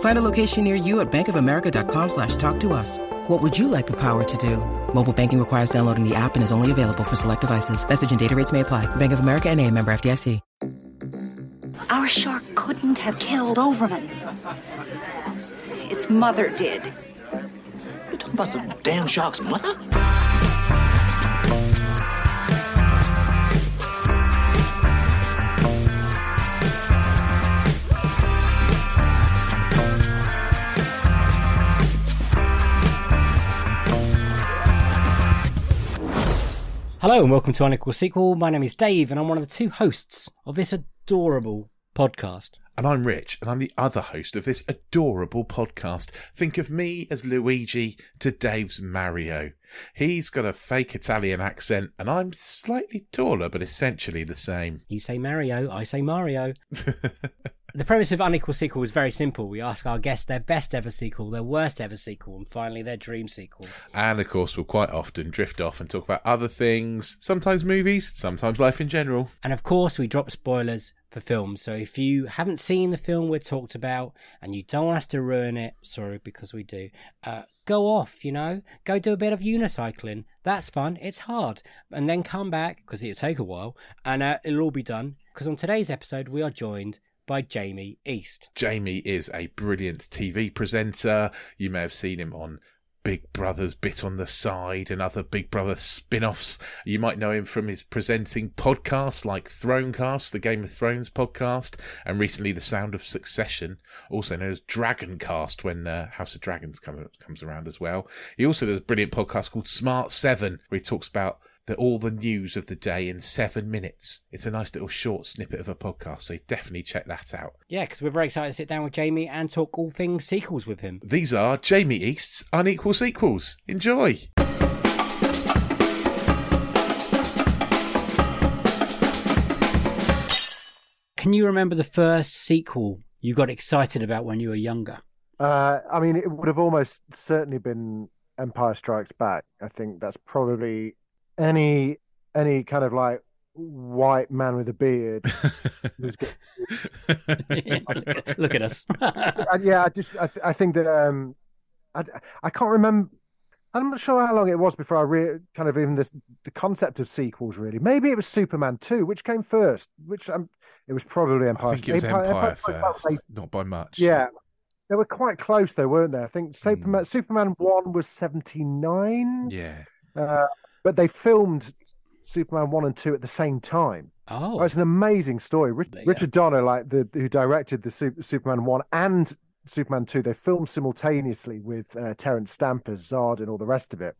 Find a location near you at bankofamerica.com slash talk to us. What would you like the power to do? Mobile banking requires downloading the app and is only available for select devices. Message and data rates may apply. Bank of America and a member FDIC. Our shark couldn't have killed Overman. Its mother did. You talking about the damn shark's mother? Hello and welcome to Unequal Sequel. My name is Dave and I'm one of the two hosts of this adorable podcast. And I'm Rich, and I'm the other host of this adorable podcast. Think of me as Luigi to Dave's Mario. He's got a fake Italian accent, and I'm slightly taller, but essentially the same. You say Mario, I say Mario. the premise of Unequal Sequel is very simple. We ask our guests their best ever sequel, their worst ever sequel, and finally their dream sequel. And of course, we'll quite often drift off and talk about other things, sometimes movies, sometimes life in general. And of course, we drop spoilers for films. So if you haven't seen the film we're talked about and you don't want us to ruin it, sorry, because we do, uh, go off, you know, go do a bit of unicycling. That's fun. It's hard. And then come back, because it'll take a while, and uh, it'll all be done. Because on today's episode, we are joined by Jamie East. Jamie is a brilliant TV presenter. You may have seen him on Big Brother's Bit on the Side and other Big Brother spin offs. You might know him from his presenting podcasts like Thronecast, the Game of Thrones podcast, and recently The Sound of Succession, also known as Dragoncast when uh, House of Dragons come, comes around as well. He also does a brilliant podcast called Smart Seven, where he talks about the, all the news of the day in seven minutes. It's a nice little short snippet of a podcast, so definitely check that out. Yeah, because we're very excited to sit down with Jamie and talk all things sequels with him. These are Jamie East's Unequal Sequels. Enjoy! Can you remember the first sequel you got excited about when you were younger? Uh, I mean, it would have almost certainly been Empire Strikes Back. I think that's probably any any kind of like white man with a beard. who's Look at us. Yeah, I just I, I think that um, I I can't remember. I'm not sure how long it was before I re- kind of even this the concept of sequels. Really, maybe it was Superman two, which came first. Which um, it was probably Empire. I think it was Empire, Strikes Back first, was not by much. Yeah, they were quite close though, weren't they? I think Hmm. Superman Superman one was seventy nine, Yeah. uh, but they filmed Superman one and two at the same time. Oh, Oh, it's an amazing story. Rich, Yeah. Richard Donner, like the who directed the Super, Superman one and Superman two, they filmed simultaneously with uh, Terence Stamp as Zod and all the rest of it.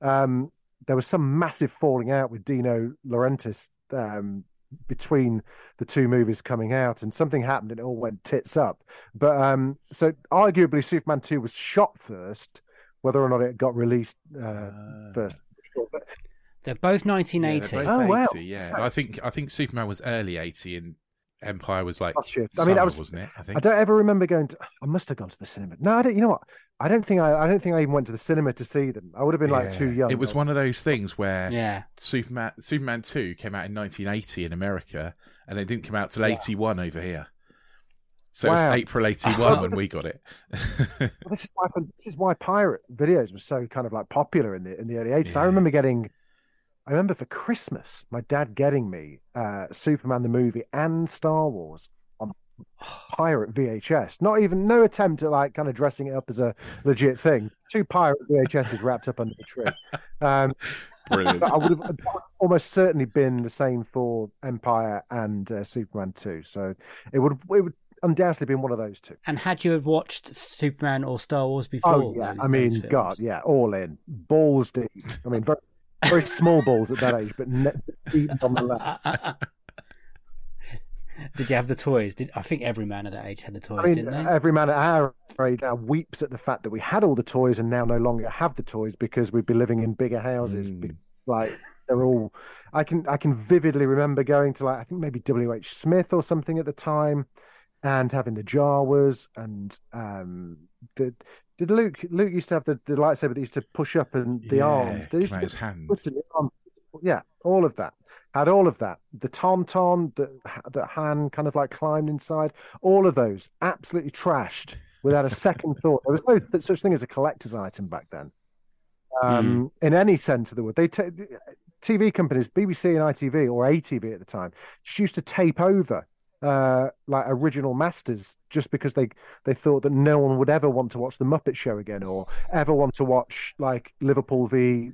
Um, there was some massive falling out with Dino Laurentiis um, between the two movies coming out, and something happened and it all went tits up. But um, so arguably, Superman two was shot first. Whether or not it got released uh, first, But they're both Yeah, 1980. they're both Oh, wow. 80, yeah. I think I think Superman was early eighty and Empire was like Oh, shit. I mean, I was- wasn't it? I think. I don't ever remember going to. I must have gone to the cinema. No, I don't. You know what? I don't think I. I don't think I even went to the cinema to see them. I would have been like too young. It was one of those things where yeah. Superman Superman two came out in nineteen eighty in America and it didn't come out till eighty one over here. So Wow. it's April eighty one when we got it. This is why. This is why pirate videos were so kind of like popular in the in the early eighties. I remember getting. I remember for Christmas, my dad getting me uh, Superman the movie and Star Wars on pirate VHS. Not even no attempt at like kind of dressing it up as a legit thing. Two pirate VHSs wrapped up under the tree. Um, Brilliant. I would have almost certainly been the same for Empire and uh, Superman 2. So it would it would undoubtedly been one of those two. And had you have watched Superman or Star Wars before? Oh yeah, I mean. God, yeah, all in, balls deep. I mean, very, very small balls at that age, but ne- deep on the left. Did you have the toys? Did I think every man at that age had the toys, I mean, didn't they? every man at our age now weeps at the fact that we had all the toys and now no longer have the toys because we'd be living in bigger houses. Mm. Like they're all, I can I can vividly remember going to like I think maybe W H Smith or something at the time, and having the Jawas and um the. Did Luke? Luke used to have the, the lightsaber that used to push up and the Yeah, arms. They used to his hand. twist in the arm. Yeah, all of that. Had all of that. The tauntaun that that Han kind of like climbed inside. All of those absolutely trashed without a second thought. There was no th- such thing as a collector's item back then. Um, In any sense of the word, they ta- TV companies, BBC and ITV or ATV at the time, just used to tape over uh, like original masters just because they they thought that no one would ever want to watch the Muppet Show again or ever want to watch like Liverpool v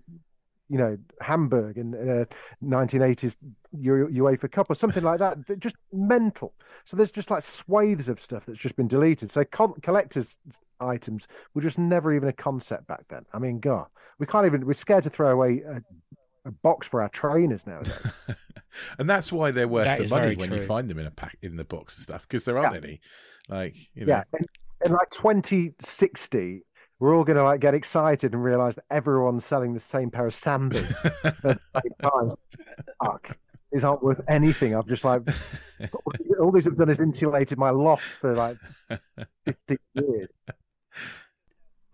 you know Hamburg in, in a 1980s U- UEFA Cup or something like that. They're just mental. So there's just like swathes of stuff that's just been deleted. So collectors items were just never even a concept back then. I mean, God, we can't even. We're scared to throw away a box for our trainers nowadays. and that's why they're worth That the money very when you find them in a pack in the box and stuff because there aren't any. Like you know, yeah, in, in like 2060. We're all going to like get excited and realize that everyone's selling the same pair of Sambas at the. Fuck, these aren't worth anything. I've just like all these have done is insulated my loft for like 50 years.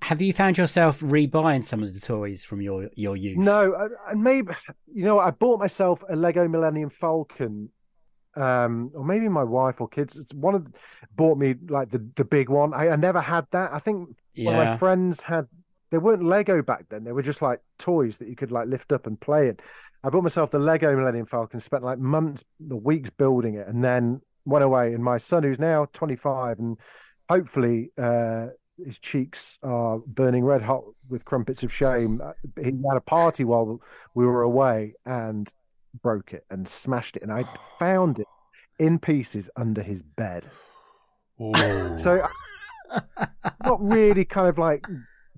Have you found yourself rebuying some of the toys from your your youth? No, and maybe you know, I bought myself a Lego Millennium Falcon, um, or maybe my wife or kids. It's one of bought me like the the big one. I, I never had that. I think one of my friends had. They weren't Lego back then. They were just like toys that you could like lift up and play it. I bought myself the Lego Millennium Falcon. Spent like months, the weeks building it, and then went away. And my son, who's now twenty five, and hopefully. uh his cheeks are burning red hot with crumpets of shame. Uh, He had a party while we were away and broke it and smashed it, and I found it in pieces under his bed. So, I- not really kind of like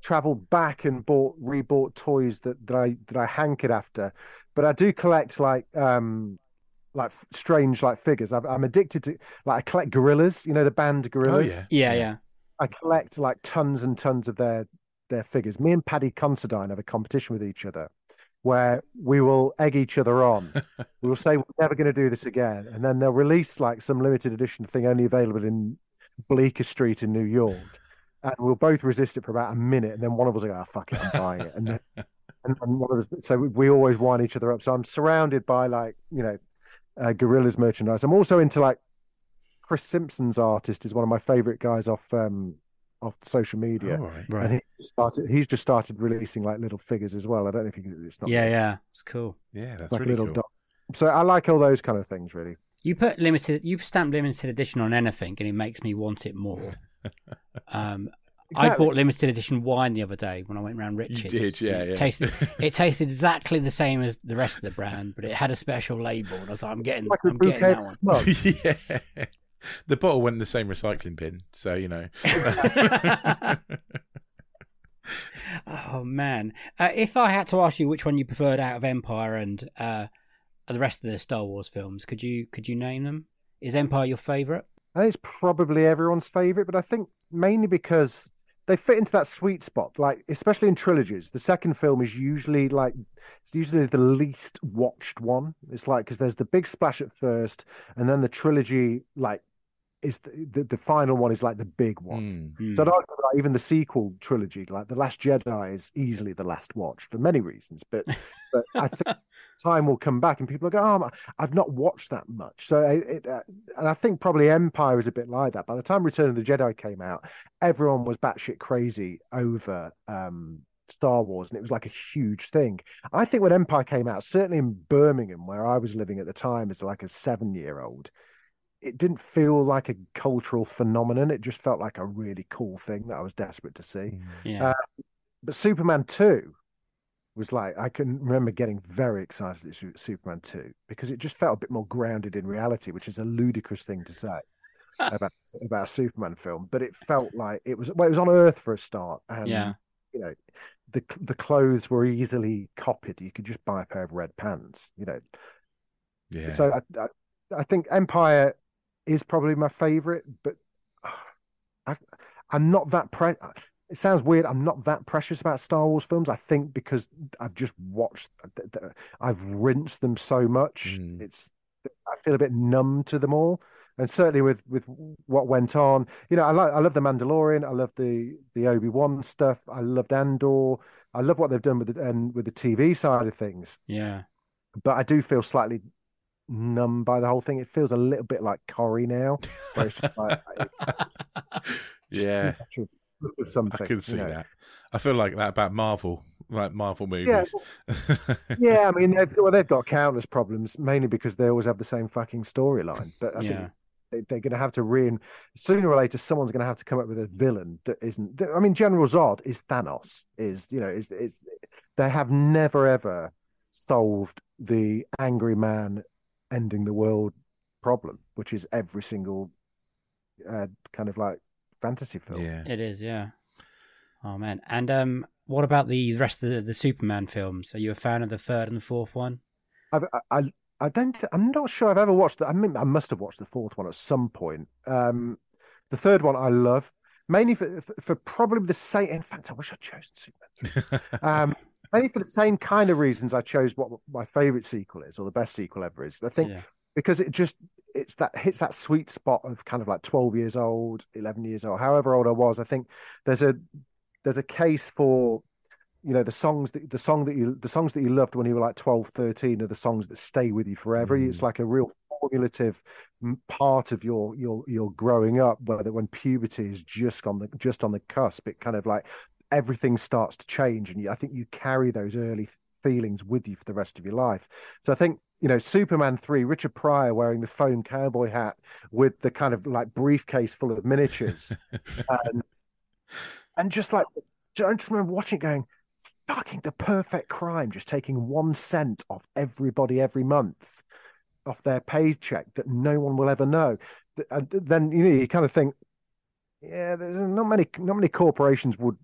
traveled back and bought rebought toys that, that I that I hankered after, but I do collect like um like strange like figures. I've, I'm addicted to like I collect Gorillaz. You know the band Gorillaz. yeah. Yeah, yeah. I collect like tons and tons of their their figures. Me and Paddy Considine have a competition with each other where we will egg each other on. we will say we're never going to do this again, and then they'll release like some limited edition thing only available in Bleecker Street in New York, and we'll both resist it for about a minute, and then one of us will go, "Oh fuck it, I'm buying it," and then and, one of us. So we, we always wind each other up. So I'm surrounded by like you know, uh, Gorillaz merchandise. I'm also into like Chris Simpson's artist is one of my favorite guys off um off social media. All right. Right. And he started, he's just started releasing like little figures as well. I don't know if you can, it's not yeah, yeah. It's cool. Yeah, that's like really a little cool. dot. So I like all those kind of things really. You put limited, you stamp limited edition on anything, and it makes me want it more. Um, I bought limited edition wine the other day when I went round Richards. did, yeah, It yeah. Tasted, it tasted exactly the same as the rest of the brand, but it had a special label. And I was like, I'm getting, Like a I'm getting that one. yeah. The bottle went in the same recycling bin, so you know. Oh man! Uh, if I had to ask you which one you preferred out of Empire and uh, the rest of the Star Wars films, could you could you name them? Is Empire your favorite? I think it's probably everyone's favorite, but I think mainly because they fit into that sweet spot. Like especially in trilogies, the second film is usually like it's usually the least watched one. It's like because there's the big splash at first, and then the trilogy like is the, the, the final one is like the big one. Mm. Hmm. So I'd argue that even the sequel trilogy, like The Last Jedi, is easily the last watch for many reasons. But but I think time will come back and people will go, oh, I've not watched that much. So it, it, uh, and I think probably Empire is a bit like that. By the time Return of the Jedi came out, everyone was batshit crazy over um, Star Wars, and it was like a huge thing. I think when Empire came out, certainly in Birmingham, where I was living at the time as like a seven-year-old, it didn't feel like a cultural phenomenon. It just felt like a really cool thing that I was desperate to see. yeah. uh, But Superman 2 was like, I can remember getting very excited at Superman 2 because it just felt a bit more grounded in reality, which is a ludicrous thing to say. about about a Superman film, but it felt like it was well, it was on Earth for a start, and Yeah. you know, the the clothes were easily copied. You could just buy a pair of red pants, you know. Yeah. So I, I I think Empire is probably my favorite, but I I'm not that pre. It sounds weird. I'm not that precious about Star Wars films. I think because I've just watched, I've rinsed them so much. Mm. It's I feel a bit numb to them all. And certainly with with what went on, you know, I like I love the Mandalorian. I love the the Obi Wan stuff. I loved Andor. I love what they've done with the and with the TV side of things. Yeah. But I do feel slightly numb by the whole thing. It feels a little bit like Corrie now, where it's just like just yeah. too much of- of something. I can see you know. that. I feel like that about Marvel, like Marvel Yeah, movies. yeah, I mean, they've, well, they've got countless problems, mainly because they always have the same fucking storyline. But I Yeah. think they, they're going to have to rein sooner or later. Someone's going to have to come up with a villain that isn't. I mean, General Zod is Thanos. Is you know is is they have never ever solved the angry man ending the world problem, which is every single uh, kind of like fantasy film. yeah. It is, yeah. Oh man. And um what about the rest of the, the Superman films? Are you a fan of the third and the fourth one? I've, I, I, I don't. th- I'm not sure I've ever watched. The, I mean, I must have watched the fourth one at some point. Um, the third one I love mainly for for, for probably the same. In fact, I wish I'd chosen Superman. Um, mainly for the same kind of reasons I chose what my favorite sequel is, or the best sequel ever is. I think Yeah. because it just it's that hits that sweet spot of kind of like 12 years old 11 years old however old i was i think there's a there's a case for you know the songs that the song that you the songs that you loved when you were like 12 13 are the songs that stay with you forever Mm. it's like a real formulative part of your your your growing up whether when puberty is just on the just on the cusp it kind of like everything starts to change and you, i think you carry those early feelings with you for the rest of your life. So i think you know superman 3 richard pryor wearing the foam cowboy hat with the kind of like briefcase full of miniatures and and just like I just remember watching it going fucking the perfect crime just taking one cent off everybody every month off their paycheck that no one will ever know. And then you know you kind of think yeah there's not many not many corporations would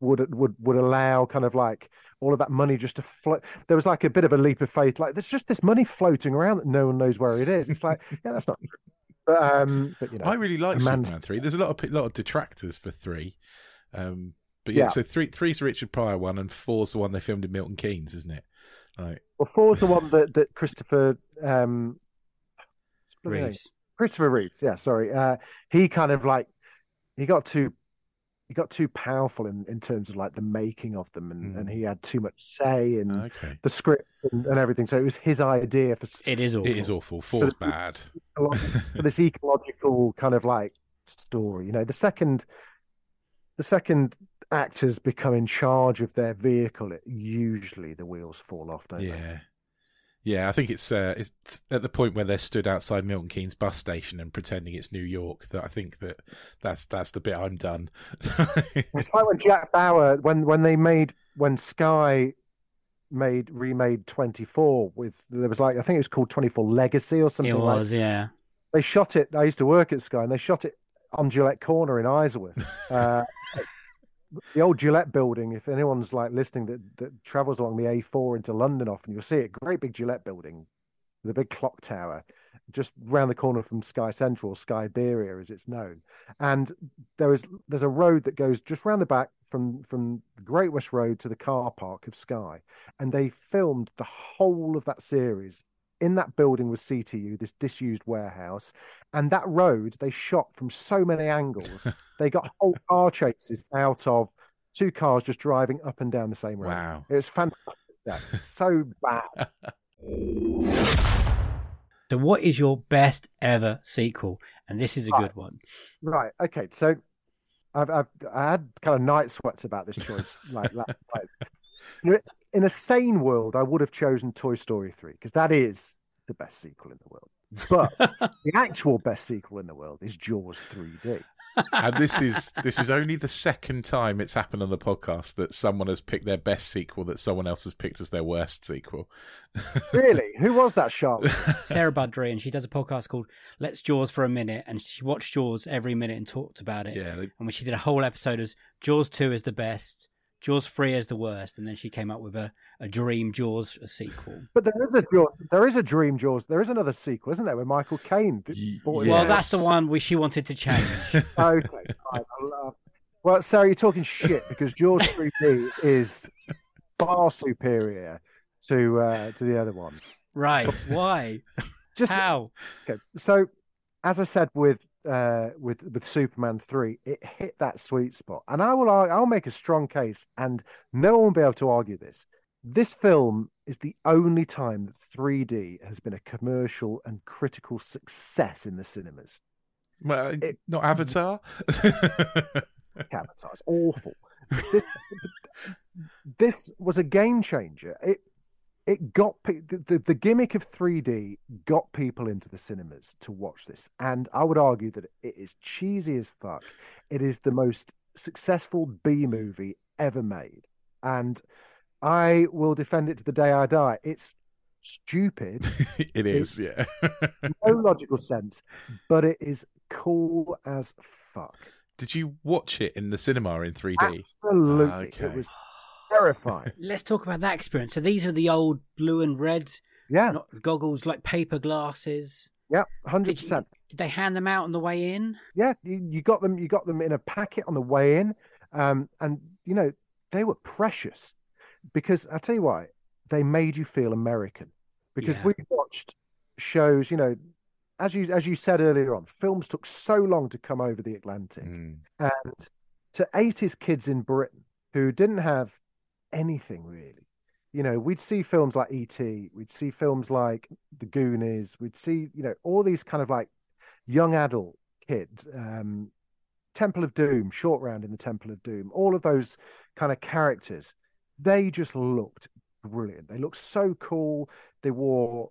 would would would allow kind of like all of that money just to float there was like a bit of a leap of faith like there's just this money floating around that no one knows where it is it's like yeah that's not true but um but you know I really like a man's- Superman three. There's a lot of pe- lot of detractors for three, um, but yeah, Yeah. So three three's the Richard Pryor one, and four's the one they filmed in Milton Keynes, isn't it? Like, Well, four's the one that that Christopher um what's his bloody name? Reeves. Christopher Reeves, yeah, sorry. Uh he kind of like he got too he got too powerful in, in terms of like the making of them and, Mm. and he had too much say in okay, the script and, and everything. So it was his idea for, It is awful. it is awful. Four's it's- bad. for this ecological kind of like story. You know, the second the second actors become in charge of their vehicle, it, usually the wheels fall off, don't they? Yeah. Yeah, I think it's uh, it's at the point where they're stood outside Milton Keynes bus station and pretending it's New York that I think that that's that's the bit I'm done. It's like when Jack Bauer, when when they made when Sky made remade 24 with there was like I think it was called 24 Legacy or something It like was, yeah. they shot it I used to work at Sky and they shot it on Gillette Corner in Isleworth uh, the old Gillette building if anyone's like listening that, that travels along the A4 into London often you'll see it. Great big Gillette building the big clock tower just round the corner from Sky Central Skyberia as it's known. And there is there's a road that goes just round the back from from Great West Road to the car park of Sky. And they filmed the whole of that series in that building was CTU, this disused warehouse, and that road they shot from so many angles. they got whole car chases out of two cars just driving up and down the same road. wow. It was fantastic. So bad. So, what is your best ever sequel? And this is a good one. Right. Okay. So I've I've I had kind of night sweats about this choice like last night. You know, in a sane world, I would have chosen Toy Story 3 because that is the best sequel in the world. But the actual best sequel in the world is Jaws 3D. and this is this is only the second time it's happened on the podcast that someone has picked their best sequel that someone else has picked as their worst sequel. Really? Who was that shark? Sarah Budry, and she does a podcast called Let's Jaws for a Minute, and she watched Jaws every minute and talked about it. Yeah, they- And when she did a whole episode as Jaws 2 is the best, Jaws 3 is the worst, and then she came up with a, a dream Jaws a sequel. But there is a Jaws. There is a Dream Jaws. There is another sequel, isn't there, with Michael Caine? Ye- bought Well, that's the one we, she wanted to change. Okay. fine, I'll, well, Sarah, you're talking shit because Jaws 3D is far superior to uh, to the other one. right. Why? Just How? okay. So, as I said with uh, with with Superman three, it hit that sweet spot, and I will I'll make a strong case, and no one will be able to argue this. This film is the only time that 3D has been a commercial and critical success in the cinemas. Well, It- not Avatar. Avatar. It's awful. This, this was a game changer. It it got the, the the gimmick of 3D got people into the cinemas to watch this, and I would argue that it is cheesy as fuck. It is the most successful B movie ever made, and I will defend it to the day I die. It's stupid, it is, yeah. no logical sense, but it is cool as fuck. Did you watch it in the cinema in 3D? Absolutely, Okay. it was terrifying. Let's talk about that experience. So these are the old blue and red Yeah, not goggles, like paper glasses. yeah, hundred Did, you, percent. did they hand them out on the way in? Yeah, you, you got them. You got them in a packet on the way in, um, and you know they were precious because I tell you why they made you feel American. Because Yeah. we watched shows, you know, as you as you said earlier on, films took so long to come over the Atlantic, Mm. and to eighties kids in Britain who didn't have anything really. You know, we'd see films like E.T., we'd see films like The Goonies, we'd see, you know, all these kind of like young adult kids, um, Temple of Doom, Short Round in the Temple of Doom, all of those kind of characters, they just looked brilliant. They looked so cool. They wore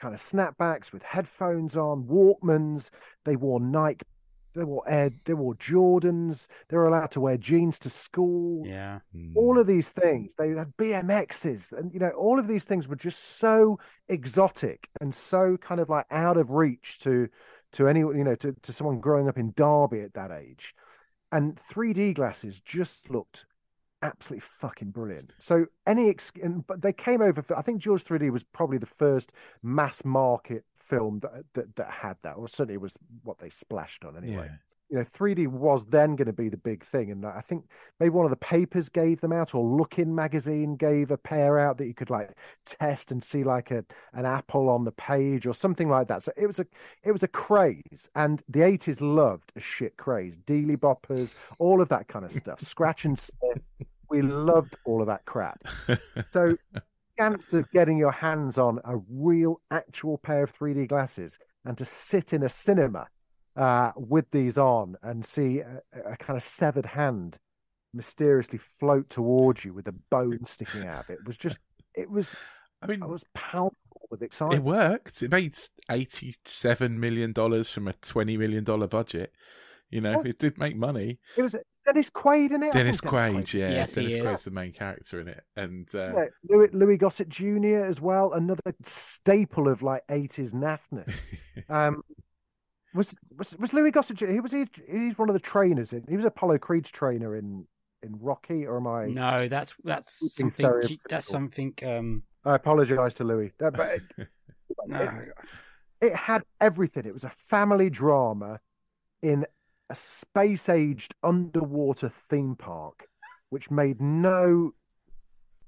kind of snapbacks with headphones on, Walkmans. They wore Nike. They wore Air. They wore Jordans. They were allowed to wear jeans to school Yeah. All hmm. of these things they had bmx's and you know all of these things were just so exotic and so kind of like out of reach to to anyone you know to, to someone growing up in derby at that age and 3d glasses just looked absolutely fucking brilliant so any ex- and, but they came over for, i think jaws 3d was probably the first mass market film that, that that had that or certainly it was what they splashed on anyway. Yeah. you know 3d was then going to be the big thing and i think maybe one of the papers gave them out or look in magazine gave a pair out that you could like test and see like a an apple on the page or something like that. So it was a it was a craze and the 80s loved a shit craze. Dealy boppers all of that kind of stuff. Scratch and sniff. We loved all of that crap. So chance of getting your hands on a real actual pair of 3d glasses and to sit in a cinema uh, with these on and see a, a kind of severed hand mysteriously float towards you with a bone sticking out of it was just it was I mean, I was palpable with excitement. it worked. It made eighty-seven million dollars from a twenty million dollar budget. You know, it did make money. It was Dennis Quaid in it. Dennis think Dennis Quaid, yeah, Yes, he Dennis. Quaid's the main character in it, and uh, Yeah, Louis, Louis Gossett Jr. as well, another staple of like eighties naffness. Um, was was was Louis Gossett? Jr. He was he, he's one of the trainers in. He was Apollo Creed's trainer in in Rocky, or am I? No, that's that's something. That's something. Um, I apologize to Louis. That- but it, no. it had everything. It was a family drama in a space aged underwater theme park, which made no.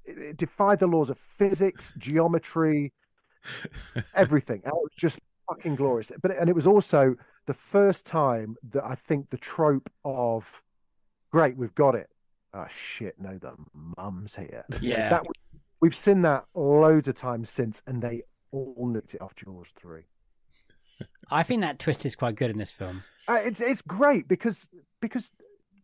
It, it defied the laws of physics, geometry, everything. And it was just fucking glorious. But and it was also the first time that I think the trope of great, we've got it. Oh shit, no, the mum's here. Yeah. That we've seen that loads of times since, and they all nicked it off Jaws three. I think that twist is quite good in this film. Uh, it's it's great because because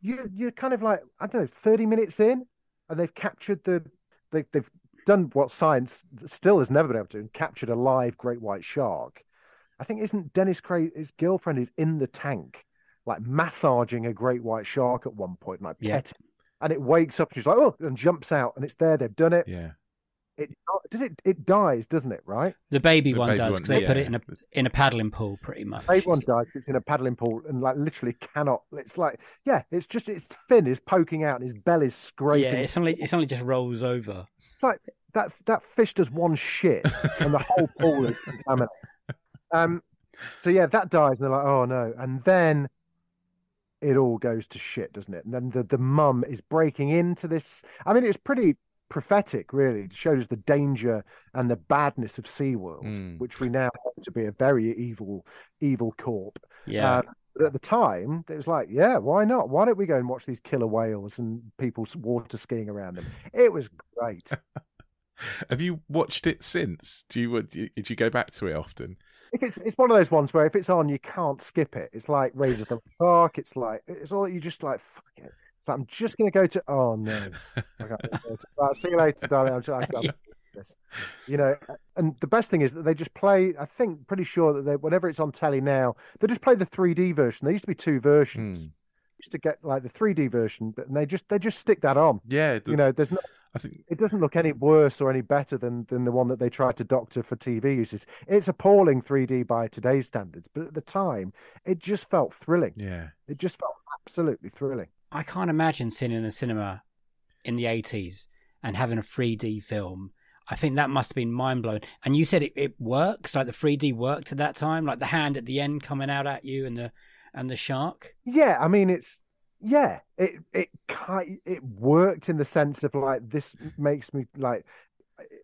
you you're kind of like I don't know thirty minutes in, and they've captured the they they've done what science still has never been able to do, and captured a live great white shark. I think isn't Dennis Quaid his girlfriend is in the tank, like massaging a great white shark at one point, like Yeah. petting, and it wakes up and she's like, oh, and jumps out, and it's there. They've done it. Yeah. It does it. It dies, doesn't it? Right? The baby The one baby does because they put it in a in a paddling pool, pretty much. Baby one dies. It's in a paddling pool and like literally cannot. It's like yeah, it's just its fin is poking out and his belly's scraping. Yeah, it's only it's only just rolls over. It's like that that fish does one shit and the whole pool is contaminated. Um, so yeah, that dies and they're like, oh no, and then it all goes to shit, doesn't it? And then the the mum is breaking into this. I mean, it's pretty prophetic, really. It shows the danger and the badness of SeaWorld, Mm. which we now know to be a very evil, evil corp. Yeah, Uh, but at the time, it was like, yeah, why not? Why don't we go and watch these killer whales and people water skiing around them? It was great. Have you watched it since? Do you, do you go back to it often? if it's it's one of those ones where if it's on, you can't skip it. It's like Raiders of the Park. It's like it's all you just like. Fuck it. Like, I'm just gonna go to. Oh no. Right, see you later, darling. I'm just, I this. You know, and the best thing is that they just play. I think pretty sure that they whenever it's on telly now, they just play the 3D version. There used to be two versions. Hmm. Used to get like the 3D version, but and they just they just stick that on. Yeah, the- You know, there's no I think it doesn't look any worse or any better than than the one that they tried to doctor for TV uses. It's appalling 3D by today's standards, but at the time, it just felt thrilling. yeah. It just felt absolutely thrilling. I can't imagine sitting in a cinema in the eighties and having a 3D film. I think that must have been mind blowing. And you said it, it works, like the 3D worked at that time, like the hand at the end coming out at you and the and the shark. Yeah, I mean, it's yeah, it it it worked in the sense of like this makes me like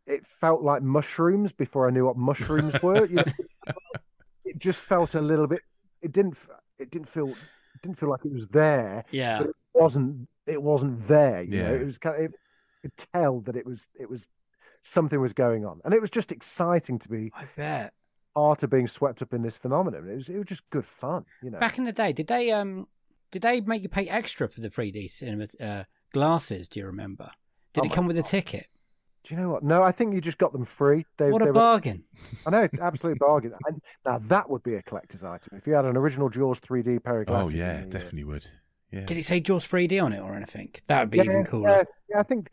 it felt like mushrooms before I knew what mushrooms were. You know, it just felt a little bit. It didn't. It didn't feel. It didn't feel like it was there. Yeah, but it wasn't it wasn't there you know Yeah. it was kind of it, could tell that it was it was something was going on and it was just exciting to be I bet. part of being swept up in this phenomenon it was it was just good fun you know Back in the day, did they um did they make you pay extra for the 3D cinema uh, glasses? Do you remember? Did Oh it my come with a ticket? Do you know what no i think you just got them free they, what they a were, bargain! i know absolute bargain and now that would be a collector's item if you had an original jaws 3d pair of Oh glasses in yeah, the, uh, definitely would. Yeah. Did it say Jaws 3D on it or anything? That would be yeah, even yeah, cooler. yeah, I think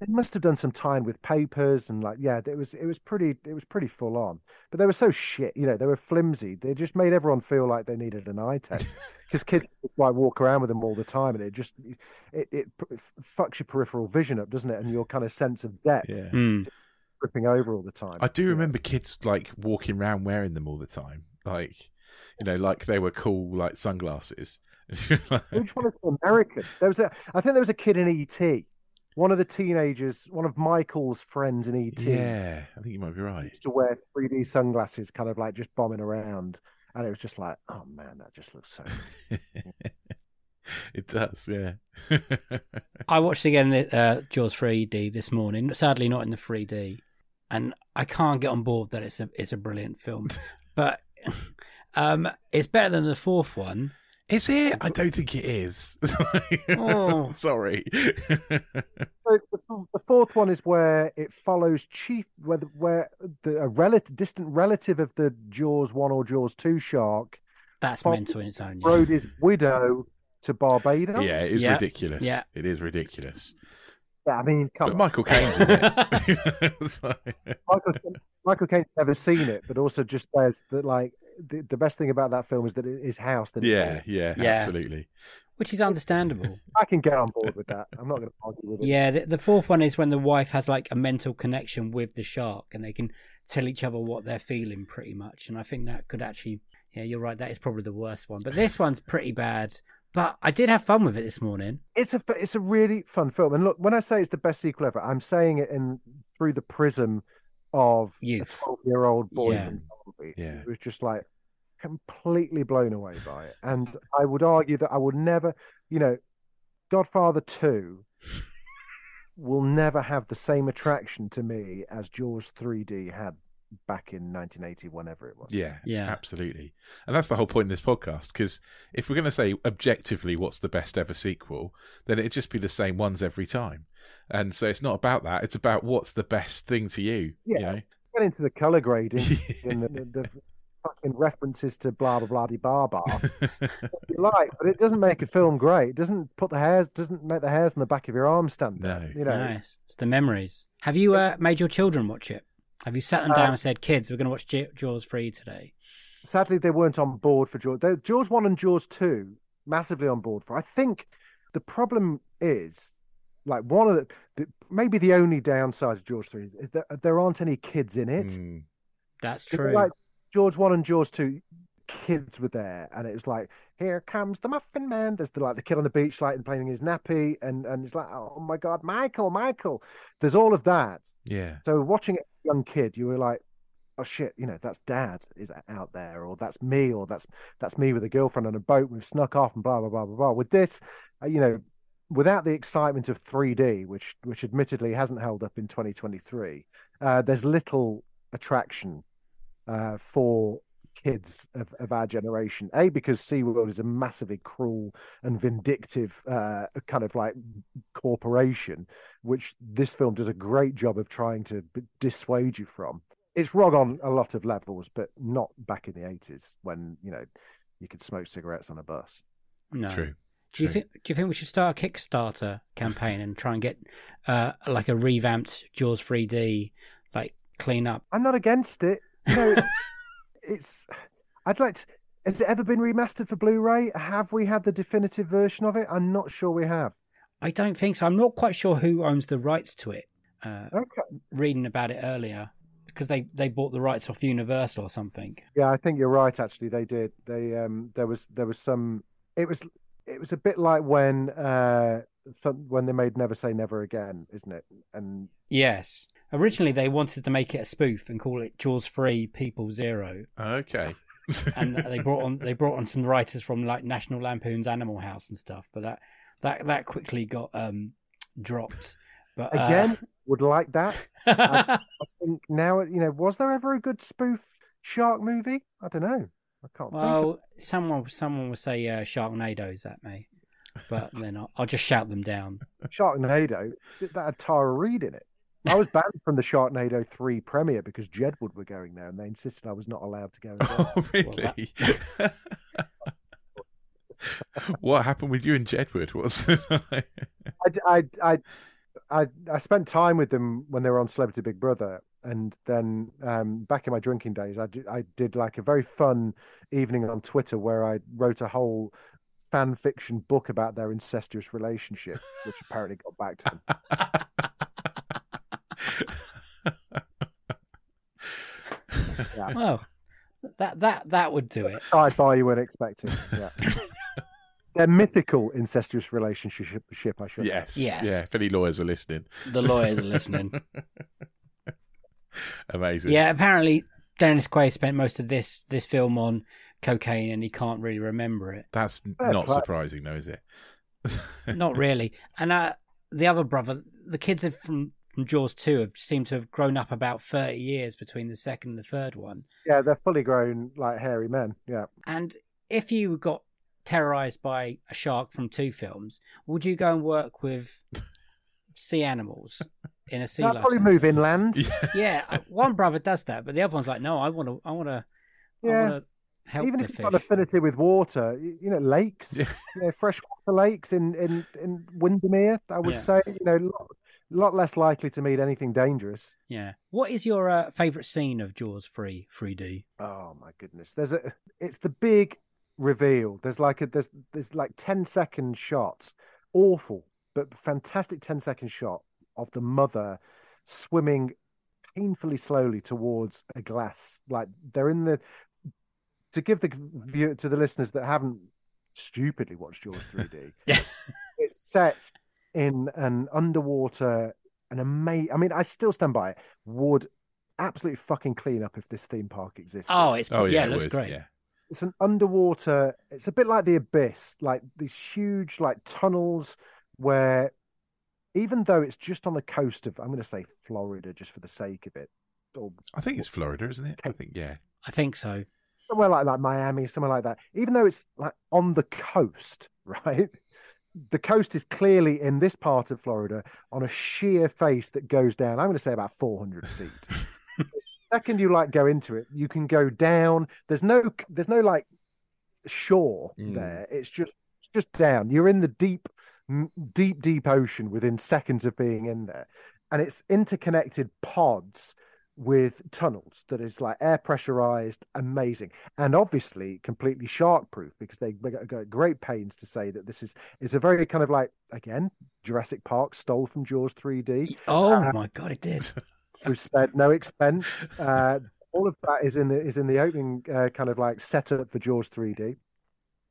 they must have done some time with papers and like yeah, it was it was pretty it was pretty full on. But they were so shit, you know, they were flimsy. They just made everyone feel like they needed an eye test because kids just like walk around with them all the time, and it just it it p- fucks your peripheral vision up, doesn't it? And your kind of sense of depth Yeah. Hmm. tripping over all the time. I do you know. remember kids like walking around wearing them all the time, like you know, like they were cool, like sunglasses. Which one is American? There was a, I think there was a kid in ET. One of the teenagers, one of Michael's friends in ET, yeah, I think you might be right. used to wear 3D sunglasses, kind of like just bombing around, and it was just like, oh man, that just looks so. it does, yeah. I watched again uh, Jaws 3D this morning. Sadly, not in the 3D, and I can't get on board that it's a it's a brilliant film. but um, it's better than the fourth one. Is it? I don't think it is. Oh. Sorry. So the, the fourth one is where it follows Chief, where the, where the a relative, distant relative of the Jaws one or Jaws two shark That's Fo- mental in its own. Yeah. rode his widow to Barbados. yeah, it is Yeah. ridiculous. Yeah. It is ridiculous. Yeah, I mean, come But on. Michael Caine's in it. Michael, Michael Caine's never seen it, but also just says that like the, the best thing about that film is that it is house. That yeah, is. yeah, Yeah. absolutely. Which is understandable. I can get on board with that. I'm not going to argue with it. yeah, the, the fourth one is when the wife has like a mental connection with the shark, and they can tell each other what they're feeling, pretty much. And I think that could actually, yeah, you're right. That is probably the worst one. But this one's pretty bad. But I did have fun with it this morning. it's a it's a really fun film. And look, when I say it's the best sequel ever, I'm saying it in through the prism of Youth. a 12 year old boy Yeah. from Derby Yeah. was just like completely blown away by it. And I would argue that I would never, you know, Godfather 2 will never have the same attraction to me as Jaws 3D had back in 1980, whenever it was. Yeah, Yeah. absolutely. And that's the whole point in this podcast. Because if we're going to say objectively what's the best ever sequel, then it'd just be the same ones every time. And so it's not about that. It's about what's the best thing to you. You Yeah. know? Get into the color grading and the, the, the fucking references to blah blah blah de bar bar. you like, but it doesn't make a film great. It doesn't put the hairs, doesn't make the hairs on the back of your arm stand up. No. You know, Nice. It's the memories. Have you uh, made your children watch it? Have you sat them down Uh, and said, "Kids, we're going to watch J- Jaws three today"? sadly they weren't on board for Jaws. They, Jaws one and Jaws two, massively on board for. I think the problem is like one of the, the maybe the only downside of Jaws three is that there aren't any kids in it. Mm. That's true. Like Jaws one and Jaws two, kids were there, and it was like, "Here comes the Muffin Man." There's the like the kid on the beach, like and playing his nappy, and and it's like, "Oh my god, Michael, Michael!" There's all of that. Yeah. So watching a young kid, you were like, "Oh shit," you know, that's Dad is out there, or that's me, or that's that's me with a girlfriend on a boat. We've snuck off, and blah blah blah blah blah. With this, uh, you know. Without the excitement of 3D, which which admittedly hasn't held up in 2023, uh, there's little attraction uh, for kids of, of our generation. A, because SeaWorld is a massively cruel and vindictive uh, kind of like corporation, which this film does a great job of trying to b- dissuade you from. It's wrong on a lot of levels, but not back in the 80s when, you know, you could smoke cigarettes on a bus. no. True. Do you True. think? Do you think we should start a Kickstarter campaign and try and get uh, like a revamped Jaws 3D, like clean up? I'm not against it. You know, it's. I'd like to. Has it ever been remastered for Blu-ray? Have we had the definitive version of it? I'm not sure we have. I don't think so. I'm not quite sure who owns the rights to it. Uh, Okay. reading about it earlier because they they bought the rights off Universal or something. Yeah, I think you're right. Actually, they did. They um, there was there was some. It was it was a bit like when uh some- when they made Never Say Never Again, isn't it? And Yes. Originally, they wanted to make it a spoof and call it Jaws 3 People Zero, Okay. and they brought on they brought on some writers from like National Lampoon's Animal House and stuff, but that that that quickly got um dropped. But uh, again, would like that. I think now, you know, was there ever a good spoof shark movie? I don't know. I can't think. Of... well, someone someone will say uh, Sharknadoes at me, but then I'll, I'll just shout them down. Sharknado that had Tara Reid in it. I was banned from the Sharknado three premiere because Jedward were going there, and they insisted I was not allowed to go. And oh, really? what happened with you and Jedward? Was I, I, I, I, I spent time with them when they were on Celebrity Big Brother, and then um, back in my drinking days, I I did like a very fun evening on Twitter where I wrote a whole fan fiction book about their incestuous relationship, which apparently got back to them. Yeah. Well, that that that would do it. I'd buy you weren't expecting. Yeah. Their mythical incestuous relationship, ship, I should. add. yes. Yes. Yeah. If any lawyers are listening. The lawyers are listening. Amazing. Yeah, apparently Dennis Quaid spent most of this this film on cocaine and he can't really remember it. That's Fair not play. surprising, though, is it? Not really. And uh, the other brother, the kids have from from Jaws two have seemed to have grown up about thirty years between the second and the third one. Yeah, they're fully grown, like hairy men. Yeah. And if you got terrorized by a shark from two films, would you go and work with sea animals in a sea I'd life probably centre? move inland. Yeah. Yeah, uh, one brother does that, but the other one's like, no, I want to, I want to, I Yeah. want to help Even if you've fish. got an affinity with water, you, you know, lakes, Yeah. you know, freshwater lakes in in in Windermere, I would Yeah. say, you know, lot, lot less likely to meet anything dangerous. Yeah. What is your uh, favorite scene of Jaws 3 3D? Oh my goodness, there's a, it's the big reveal. There's like a there's there's like 10 second shots, awful but fantastic 10 second shot of the mother swimming painfully slowly towards a glass. Like they're in the to give the view to the listeners that haven't stupidly watched Jaws 3D. Yeah. it's set in an underwater an amazing. I mean, I still stand by it. Would absolutely fucking clean up if this theme park existed. Oh, it's Oh, yeah, yeah. it looks was, great. Yeah. it's an underwater. It's a bit like the abyss, like these huge like tunnels where, even though it's just on the coast of, I'm going to say Florida, just for the sake of it, or I think it's Florida, isn't it? I think, yeah. I think so. somewhere like like Miami, somewhere like that. Even though it's like on the coast, right? The coast is clearly in this part of Florida on a sheer face that goes down. I'm going to say about 400 feet. second you like go into it, you can go down. There's no there's no like shore Mm. there. It's just it's just down. You're in the deep, deep, deep ocean within seconds of being in there, and it's interconnected pods with tunnels that is like air pressurized, amazing, and obviously completely shark proof because they go great pains to say that this is it's a very kind of like again Jurassic Park stole from Jaws 3D. Oh Uh, my god, it did. We've spared no expense. Uh, all of that is in the is in the opening uh, kind of like setup for Jaws 3D,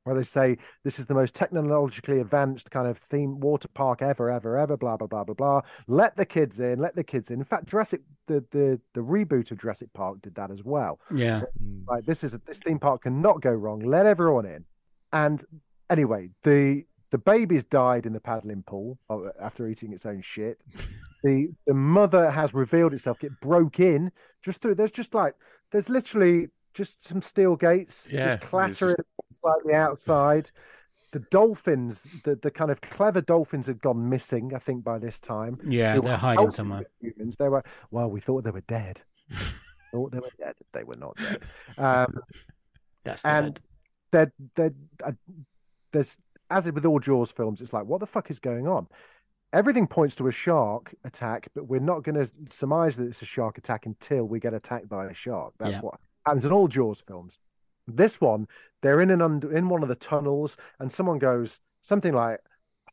where they say this is the most technologically advanced kind of theme water park ever, ever, ever. Blah blah blah blah blah. Let the kids in. Let the kids in. In fact, Jurassic the the the reboot of Jurassic Park did that as well. Yeah. Like this is this theme park cannot go wrong. Let everyone in. And anyway, the the baby's died in the paddling pool uh, after eating its own shit. The the mother has revealed itself. It broke in just through. There's just like there's literally just some steel gates Yeah, just it's clattering slightly outside. The dolphins, the the kind of clever dolphins had gone missing. I think by this time. Yeah, They they're hiding somewhere. Humans. They were well. We thought they were dead. thought they were dead. They were not dead. Um, That's and they're, they're, uh, there's as with all Jaws films, it's like, what the fuck is going on? Everything points to a shark attack, but we're not going to surmise that it's a shark attack until we get attacked by a shark. That's Yeah. what happens in all Jaws films. This one, they're in an under, in one of the tunnels, and someone goes something like,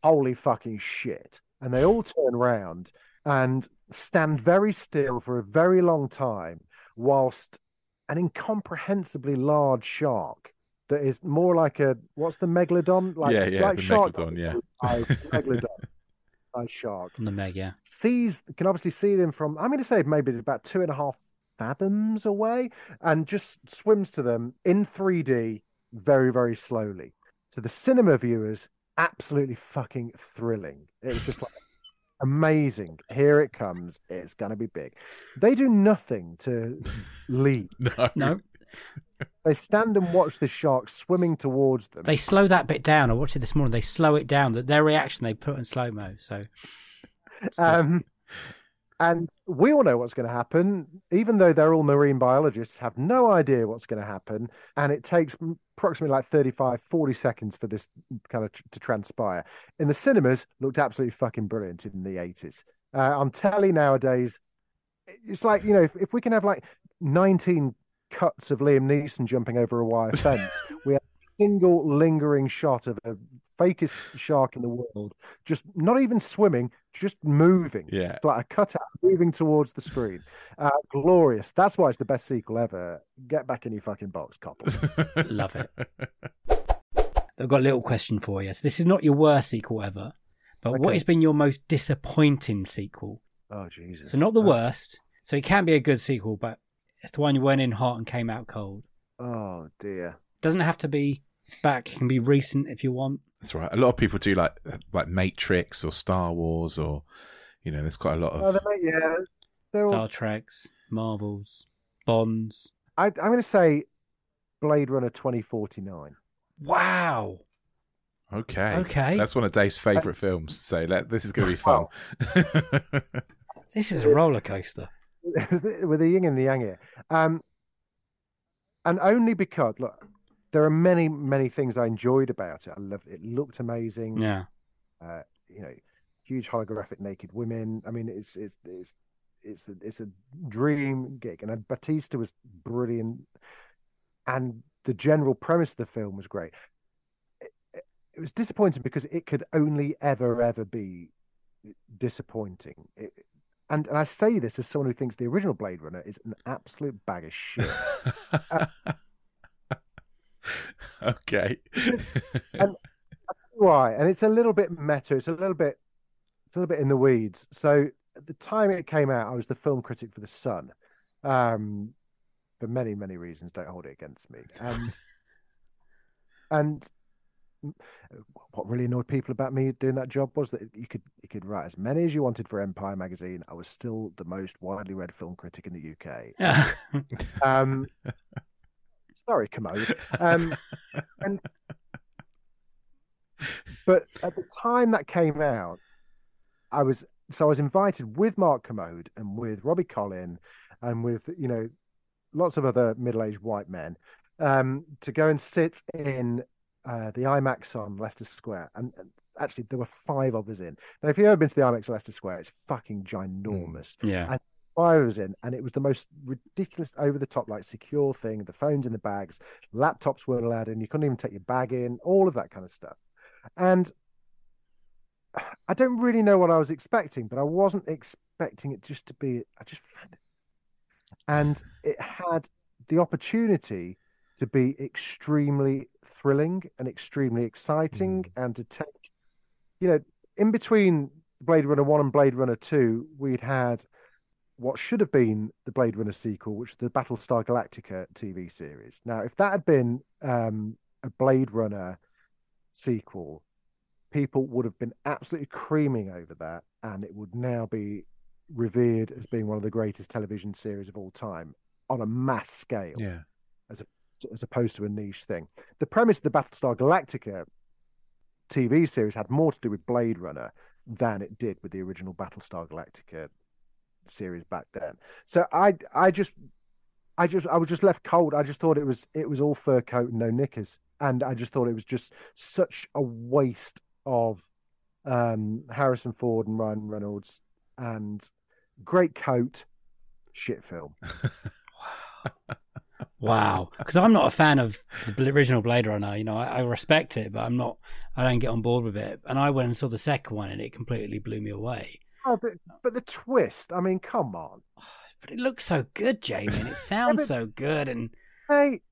"Holy fucking shit!" and they all turn around and stand very still for a very long time, whilst an incomprehensibly large shark that is more like a what's the megalodon like Yeah, yeah, like the shark megalodon, yeah. megalodon size shark From the Meg, yeah. sees can obviously see them from I'm going to say maybe about two and a half fathoms away and just swims to them in 3D very very slowly to the cinema viewers absolutely fucking thrilling it's just like amazing here it comes it's going to be big they do nothing to lead No. No, they stand and watch the shark swimming towards them. they slow that bit down. I watched it this morning. They slow it down. That their reaction they put in slow mo. So Um, and we all know what's going to happen, even though they're all marine biologists, have no idea what's going to happen. And it takes approximately like 35, 40 seconds for this kind of tr- to transpire. In the cinemas, looked absolutely fucking brilliant in the 80s. Uh, on telly nowadays, it's like, you know, if, if we can have like 19 cuts of Liam Neeson jumping over a wire fence, we have single lingering shot of a fakest shark in the world, just not even swimming, just moving. Yeah. It's like a cutout moving towards the screen. Uh, glorious. That's why it's the best sequel ever. Get back in your fucking box, couple. love it. I've got a little question for you. So this is not your worst sequel ever, but what has been your most disappointing sequel? Oh Jesus. So not the Uh, worst. So it can be a good sequel, but it's the one you went in hot and came out cold. Oh dear. Doesn't have to be back. It can be recent if you want. That's right. A lot of people do like like Matrix or Star Wars or you know, there's quite a lot Oh, of they make- yeah. They're all- Star Treks, Marvels, Bonds. I, I'm going to say Blade Runner 2049. Wow. Okay. Okay. That's one of Dave's favourite films. So let, this is going to be fun. This is a roller coaster. with the yin and the yang here. Um, and only because look, there are many, many things I enjoyed about it. I loved it. It looked amazing. Yeah. Uh, you know, huge holographic naked women. I mean, it's it's it's it's a, it's a dream gig, and uh, Bautista was brilliant, and the general premise of the film was great. It, it- was disappointing because it could only ever ever be disappointing. It, and and I say this as someone who thinks the original Blade Runner is an absolute bag of shit. okay. and I'll tell you why. And it's a little bit meta. It's a little bit, it's a little bit in the weeds. So at the time it came out, I was the film critic for the Sun, um, for many many reasons. Don't hold it against me. And and what really annoyed people about me doing that job was that you could you could write as many as you wanted for Empire magazine. I was still the most widely read film critic in the UK. Um, sorry, Kermode. Um, and but at the time that came out, I was so I was invited with Mark Kermode and with Robbie Collin, and with you know lots of other middle-aged white men um, to go and sit in uh, the IMAX on Leicester Square, and, and actually there were five of us in. Now, if you've ever been to the IMAX Leicester Square, it's fucking ginormous. Yeah. And five of us in, and it was the most ridiculous, over-the-top, like secure thing. The phones in the bags, laptops weren't allowed in. You couldn't even take your bag in. All of that kind of stuff, and. I don't really know what I was expecting, but I wasn't expecting it just to be. I just found it, and it had the opportunity to be extremely thrilling and extremely exciting, hmm. and to take, you know, in between Blade Runner One and Blade Runner Two, we'd had what should have been the Blade Runner sequel, which is the Battlestar Galactica TV series. Now, if that had been um, a Blade Runner sequel, people would have been absolutely creaming over that, and it would now be revered as being one of the greatest television series of all time on a mass scale, Yeah. as a, as opposed to a niche thing. The premise of the Battlestar Galactica TV series had more to do with Blade Runner than it did with the original Battlestar Galactica series back then. So I, I just, I just, I was just left cold. I just thought it was, it was all fur coat and no knickers, and I just thought it was just such a waste of um, Harrison Ford and Ryan Reynolds and great coat, shit film. Wow, because I'm not a fan of the original Blade Runner. You know, I, I respect it, but I'm not. I don't get on board with it. And I went and saw the second one, and it completely blew me away. Oh, but, but the twist. I mean, come on. But it looks so good, Jamie, and it sounds but- so good. And Hey,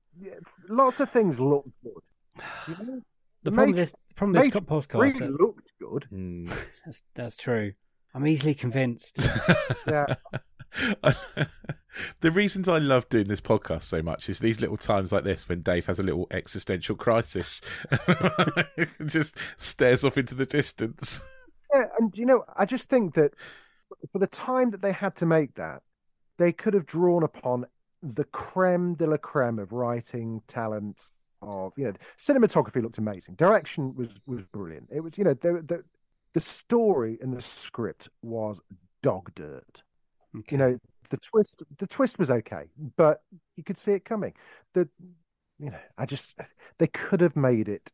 lots of things look good. You know? the problem is, the problem with this Matrix podcast, really that- looked good. Mm. that's, that's true. I'm easily convinced. Yeah. the reasons I love doing this podcast so much is these little times like this when Dave has a little existential crisis, just stares off into the distance. Yeah, and you know, I just think that for the time that they had to make that, they could have drawn upon the creme de la creme of writing talent. Of you know, cinematography looked amazing. Direction was was brilliant. It was you know the the, the story and the script was dog dirt. Okay. You know, the twist the twist was okay, but you could see it coming. The you know, I just they could have made it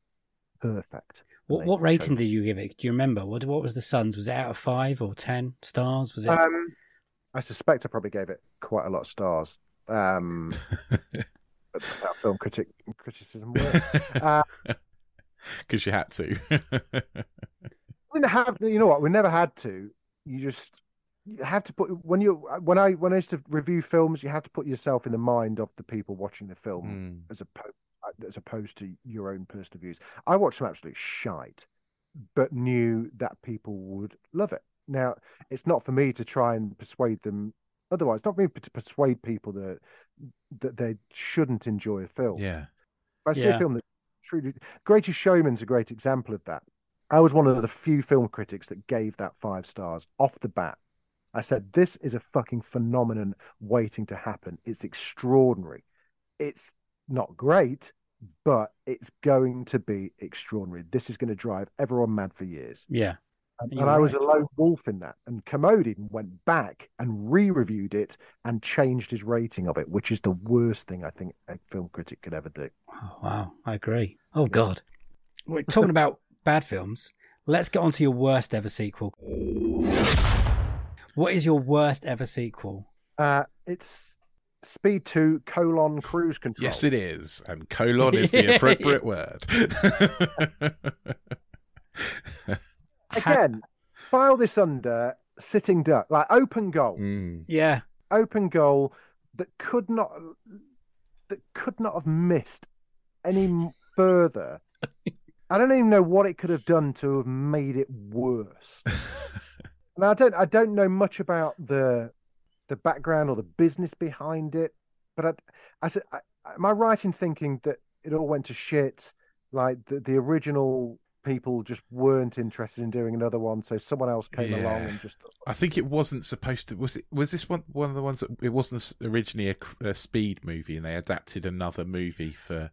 perfect. What, what rating chose- did you give it? Do you remember? What what was the Suns? Was it out of five or ten stars? Was it? Um, I suspect I probably gave it quite a lot of stars. Um, but that's how film critic criticism works. uh, Because you had to. we didn't have, you know what? We never had to. You just you have to put when you when I when I used to review films, you have to put yourself in the mind of the people watching the film Mm. as opposed as opposed to your own personal views. I watched some absolute shite, but knew that people would love it. Now, it's not for me to try and persuade them otherwise. It's not for me to persuade people that that they shouldn't enjoy a film. yeah. If I see Yeah. a film that truly Greatest Showman's a great example of that. I was one of the few film critics that gave that five stars off the bat. I said, This is a fucking phenomenon waiting to happen. It's extraordinary. It's not great, but it's going to be extraordinary. This is going to drive everyone mad for years. yeah. And, and I was a lone wolf in that. And Kermode even went back and re reviewed it and changed his rating of it, which is the worst thing I think a film critic could ever do. Oh, wow, I agree. Oh God, we're talking about bad films. Let's get on to your worst ever sequel. What is your worst ever sequel? Uh, it's Speed 2 colon cruise control. Yes, it is. And colon is the appropriate word. Again, file this under sitting duck, like open goal, Mm. Yeah, open goal that could not that could not have missed any further. I don't even know what it could have done to have made it worse. Now I don't I don't know much about the the background or the business behind it, but I, I, said, I, am I right in thinking that it all went to shit? Like the the original people just weren't interested in doing another one, so someone else came along and just I think it wasn't supposed to. Was it? Was this one one of the ones that it wasn't originally a, a speed movie, and they adapted another movie for?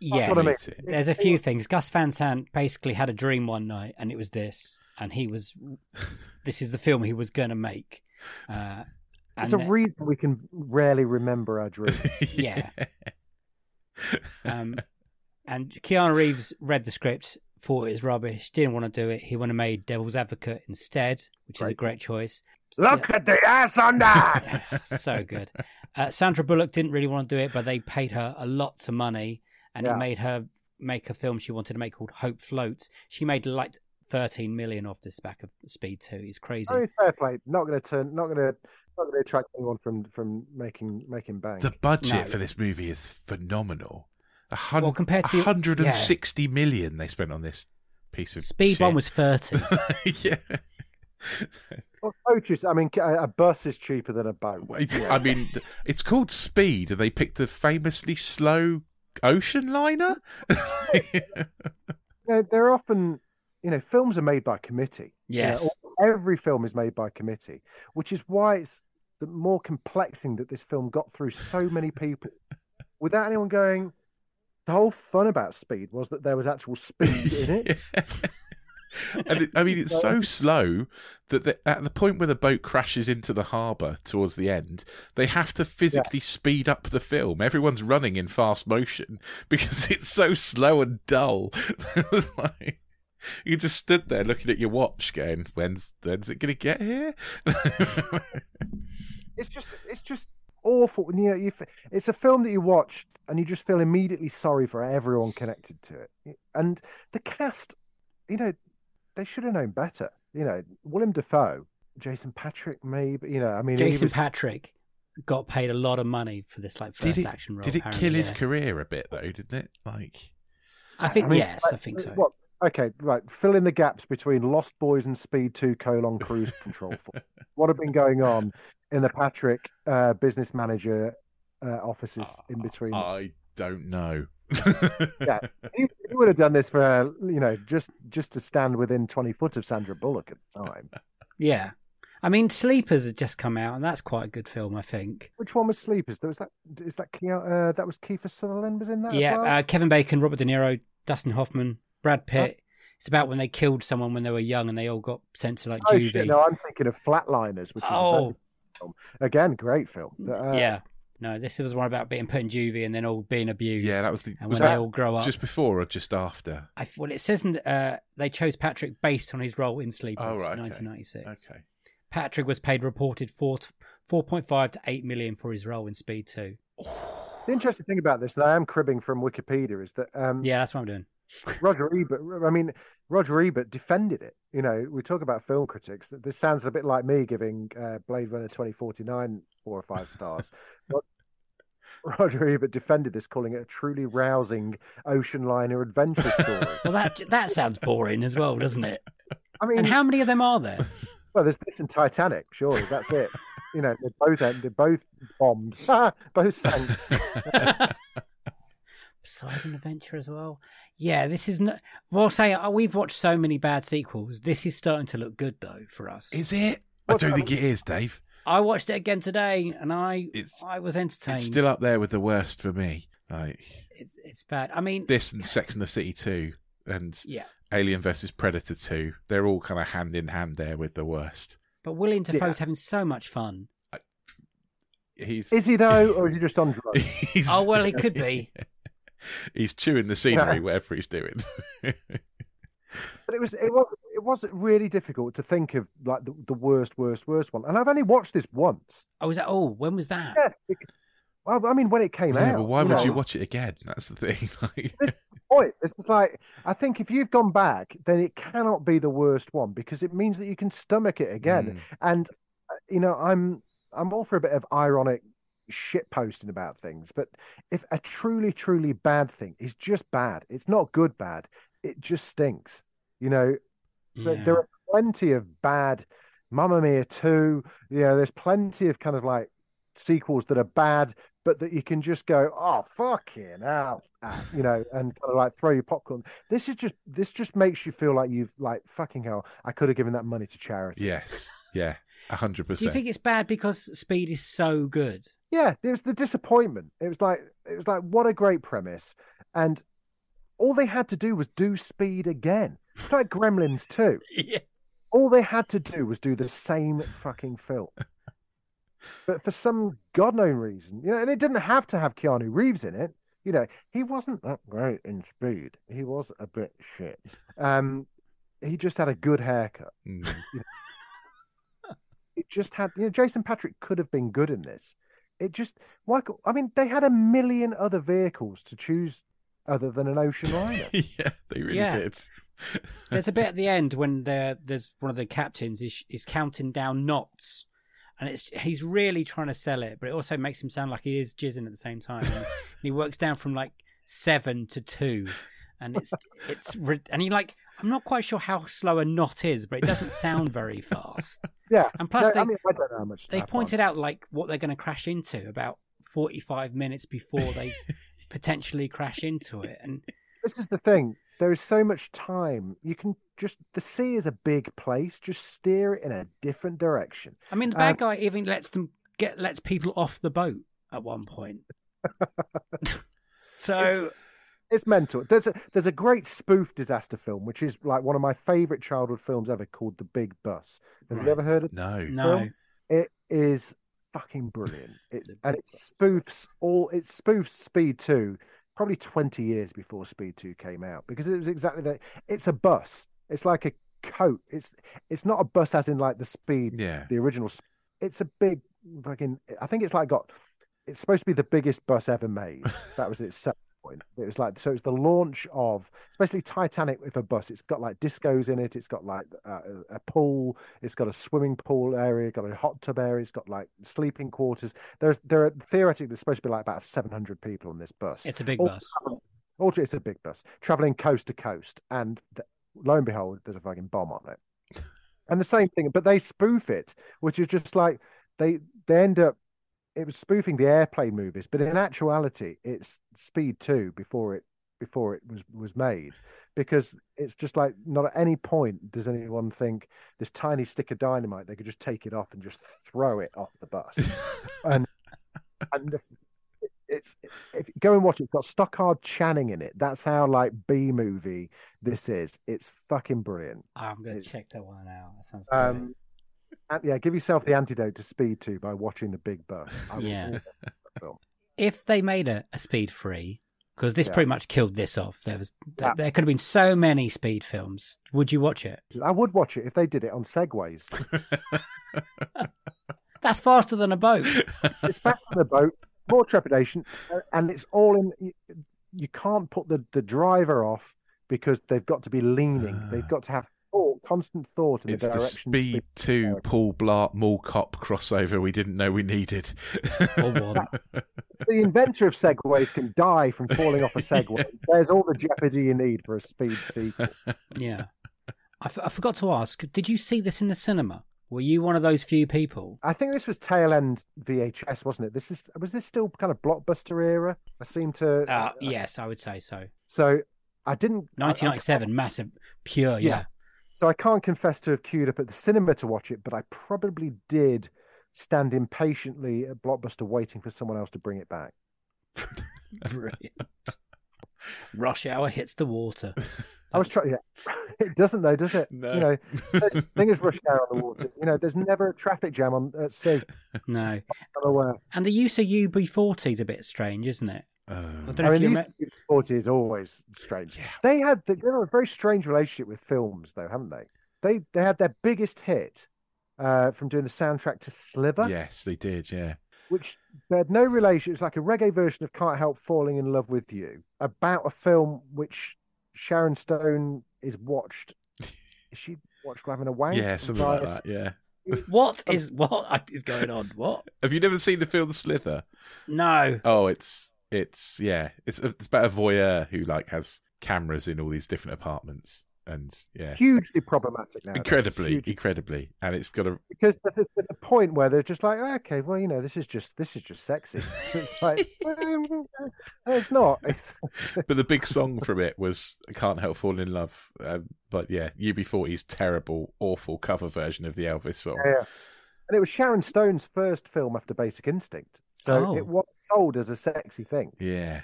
yes. what I mean. There's a few things. Gus Van Sant basically had a dream one night, and it was this, and he was, this is the film he was going to make, uh, It's a the- reason we can rarely remember our dreams. Yeah. Um, and Keanu Reeves read the script, thought it was rubbish, didn't want to do it. He would have made Devil's Advocate instead, which is a Great. great choice. Look at the ass on that. so good. Uh, Sandra Bullock didn't really want to do it, but they paid her a lot of money, and Yeah. it made her make a film she wanted to make called Hope Floats. She made like thirteen million off this back of Speed Two. It's crazy. Very fair play. Not going to turn. Not going to. Not going to attract anyone from from making making bank. The budget No. for this movie is phenomenal. A hun- Well, compared to the- 160 million they spent on this piece of Speed shit. One was thirty. yeah. Well, coaches. I mean, a a bus is cheaper than a boat. I mean, it's called Speed, and they picked the famously slow ocean liner. They're, they're often, you know, films are made by committee. You know, Yes. every film is made by committee, which is why it's the more complexing that this film got through so many people without anyone going. The whole fun about Speed was that there was actual speed in it. and it, I mean, it's so slow that the, at the point where the boat crashes into the harbour towards the end, they have to physically speed up the film. Everyone's running in fast motion because it's so slow and dull. Like, you just stood there looking at your watch, going, "When's when's it going to get here?" It's just, it's just awful. And, you know, you, it's a film that you watch and you just feel immediately sorry for everyone connected to it. And the cast, you know, they should have known better. You know, Willem Dafoe, Jason Patric, maybe. You know, I mean, Jason was- Patric got paid a lot of money for this like first did it action role. did it kill his yeah. career a bit though? Didn't it? Like, I think I mean, yes, I think so. What? Okay, right. Fill in the gaps between Lost Boys and Speed Two: Colon Cruise Control. For what have been going on in the Patric uh, business manager uh, offices in between? I don't know. yeah, he, he would have done this for uh, you know just just to stand within twenty foot of Sandra Bullock at the time. Yeah. I mean, Sleepers had just come out, and that's quite a good film, I think. Which one was Sleepers? There was that. Is that Keo- uh, that was Kiefer Sutherland was in that? as yeah, well? uh, Kevin Bacon, Robert De Niro, Dustin Hoffman, Brad Pitt. It's about when they killed someone when they were young, and they all got sent to like oh juvie. shit! No, I'm thinking of Flatliners, which is Oh. very- film. again great film. Uh, yeah. No, this was one about being put in juvie and then all being abused. yeah, that was the. And Was when they that all grow up. just before or just after? I, well, it says in, the- uh, they chose Patric based on his role in Sleepers, Oh, right, okay. 1996. Okay. Patric was paid reported four, 4.5 to 8 million for his role in Speed 2. The interesting thing about this, and I am cribbing from Wikipedia, is that um, Yeah, that's what I'm doing. Roger Ebert. I mean, Roger Ebert defended it. You know, we talk about film critics. This sounds a bit like me giving uh, Blade Runner 2049 four or five stars. Rod- Roger Ebert defended this, calling it a truly rousing ocean liner adventure story. Well, that that sounds boring as well, doesn't it? I mean, And how many of them are there? well, there's this in Titanic. Sure, that's it. You know, they both they both bombed, both sank. Poseidon Adventure as well. Yeah, this is not. Well, say uh, we've watched so many bad sequels. This is starting to look good though for us. Is it? I don't think it is, Dave. I watched it again today, and I It's- I was entertained. It's still up there with the worst for me. Like it's, it's bad. I mean, this and Sex and the City 2 and yeah, Alien versus Predator 2. They're all kind of hand in hand there with the worst. but Willem Yeah. Dafoe's having so much fun. He's Is he though, or is he just on drugs? Oh well, he could be. He's chewing the scenery, Yeah. whatever he's doing. But it was it was it was really difficult to think of like the, the worst, worst, worst one. And I've only watched this once. Oh, was that? Oh, when was that? Yeah. it- well, I mean, when it came yeah, out. but why would know, you watch it again? That's the thing. Like, Point. It's just like I think if you've gone back, then it cannot be the worst one because it means that you can stomach it again. Mm. And uh, you know, I'm I'm all for a bit of ironic shit posting about things, but if a truly, truly bad thing is just bad, it's not good bad. It just stinks. You know, so Yeah. there are plenty of bad Mamma Mia 2. You know, there's plenty of kind of like sequels that are bad, but that you can just go, oh fucking hell, ah," you know, and kind of like throw your popcorn. This is just this just makes you feel like you've like fucking hell. I could have given that money to charity. yes, yeah, a hundred Do you think it's bad because Speed is so good? Yeah, there was the disappointment. It was like it was like what a great premise, and all they had to do was do Speed again. It's like Gremlins too. Yeah. All they had to do was do the same fucking film. but for some god known reason, you know, and it didn't have to have Keanu Reeves in it. You know, he wasn't that great in Speed. He was a bit shit. Um, he just had a good haircut. Mm. It just had, you know, Jason Patric could have been good in this. It just, why? I mean, they had a million other vehicles to choose other than an Ocean Liner. yeah, they really Yeah. did. There's a bit at the end when there's one of the captains is is counting down knots, and it's he's really trying to sell it, but it also makes him sound like he is jizzing at the same time. And he works down from like seven to two, and it's it's and he like I'm not quite sure how slow a knot is, but it doesn't sound very fast. yeah, And plus No, they I mean, I don't know how much they've snap pointed out like what they're going to crash into about 45 minutes before they potentially crash into it, and this is the thing. There is so much time. You can just the sea is a big place. Just steer it in a different direction. I mean, the bad Um, guy even lets them get lets people off the boat at one point. so It's- It's mental. There's a there's a great spoof disaster film, which is like one of my favorite childhood films ever, called The Big Bus. Have Right. you ever heard of this No. no, film? It is fucking brilliant. It, and it spoofs all. It spoofs Speed Two, probably twenty years before Speed Two came out, because it was exactly that. It's a bus. It's like a coat. It's it's not a bus as in like the Speed Yeah. the original. It's a big fucking. I think it's like got. It's supposed to be the biggest bus ever made. That was its selling point. It was like so. It's the launch of, especially Titanic with a bus. It's got like discos in it. It's got like uh, a, pool. It's got a swimming pool area. Got a hot tub area. It's got like sleeping quarters. There's there are theoretically there's supposed to be like about 700 people on this bus. it's a big All bus. traveling- all it's a big bus traveling coast to coast, and the, lo and behold, there's a fucking bomb on it. and the same thing, but they spoof it, which is just like they they end up. It was spoofing the airplane movies, but in actuality, it's Speed Two before it before it was was made, because it's just like not at any point does anyone think this tiny stick of dynamite they could just take it off and just throw it off the bus, and and the, it's if go and watch it, it's got Stockard Channing in it. That's how like B movie this is. It's fucking brilliant. I'm going to it's- check that one out. That sounds. Um, yeah, give yourself the antidote to Speed 2 by watching The Big Bus. I Yeah. always watch that film. if they made a, a speed free, because this Yeah. pretty much killed this off. There was there, Yeah. there could have been so many speed films. Would you watch it? I would watch it if they did it on segways. That's faster than a boat. It's faster than a boat, more trepidation, uh, and it's all in. You, can't put the, the driver off because they've got to be leaning. Ah. They've got to have thought, constant thought in It's the the direction. Speed 2 Paul Blart Mall Cop crossover we didn't know we needed. Or the inventor of segways can die from falling off a segway. There's all the jeopardy you need for a speed sequel. Yeah. I, f- I forgot to ask. Did you see this in the cinema? Were you one of those few people? I think this was tail end VHS, wasn't it? This is was this still kind of blockbuster era? I seem to. Uh, yes, I would say so. So I didn't. I- I- 1997, massive, pure. Yeah. Yeah. So I can't confess to have queued up at the cinema to watch it, but I probably did stand impatiently at Blockbuster waiting for someone else to bring it back. Brilliant. Rush hour hits the water. I was trying. Yeah. it doesn't though, does it? No. You know, the thing is rush hour on the water. You know, there's never a traffic jam on at sea. No. I'm aware. And the use of UB40 is a bit strange, isn't it? I Um, don't I mean, remember. these 40 is always strange. Yeah. They had the, they have a very strange relationship with films, though, haven't they? They they had their biggest hit uh, from doing the soundtrack to Sliver, yes, they did, yeah. which they had no relation. It's like a reggae version of "Can't Help Falling in Love with You" about a film which Sharon Stone is watched. Is she watched having a wank? Yeah, something like via- that, yeah. What is what is going on? What? Have you never seen the film Sliver? No. Oh, it's it's yeah, it's it's about a voyeur who like has cameras in all these different apartments, and yeah, Hugely problematic now. incredibly, Hugely incredibly, and it's got a because there's a point where they're just like, "Oh, okay, well, you know, this is just this is just sexy. It's like, well, it's not. It's but the big song from it was "Can't Help Falling in Love." Um, but yeah, UB40's terrible, awful cover version of the Elvis song. yeah. And it was Sharon Stone's first film after Basic Instinct, so Oh. it was sold as a sexy thing. Yeah,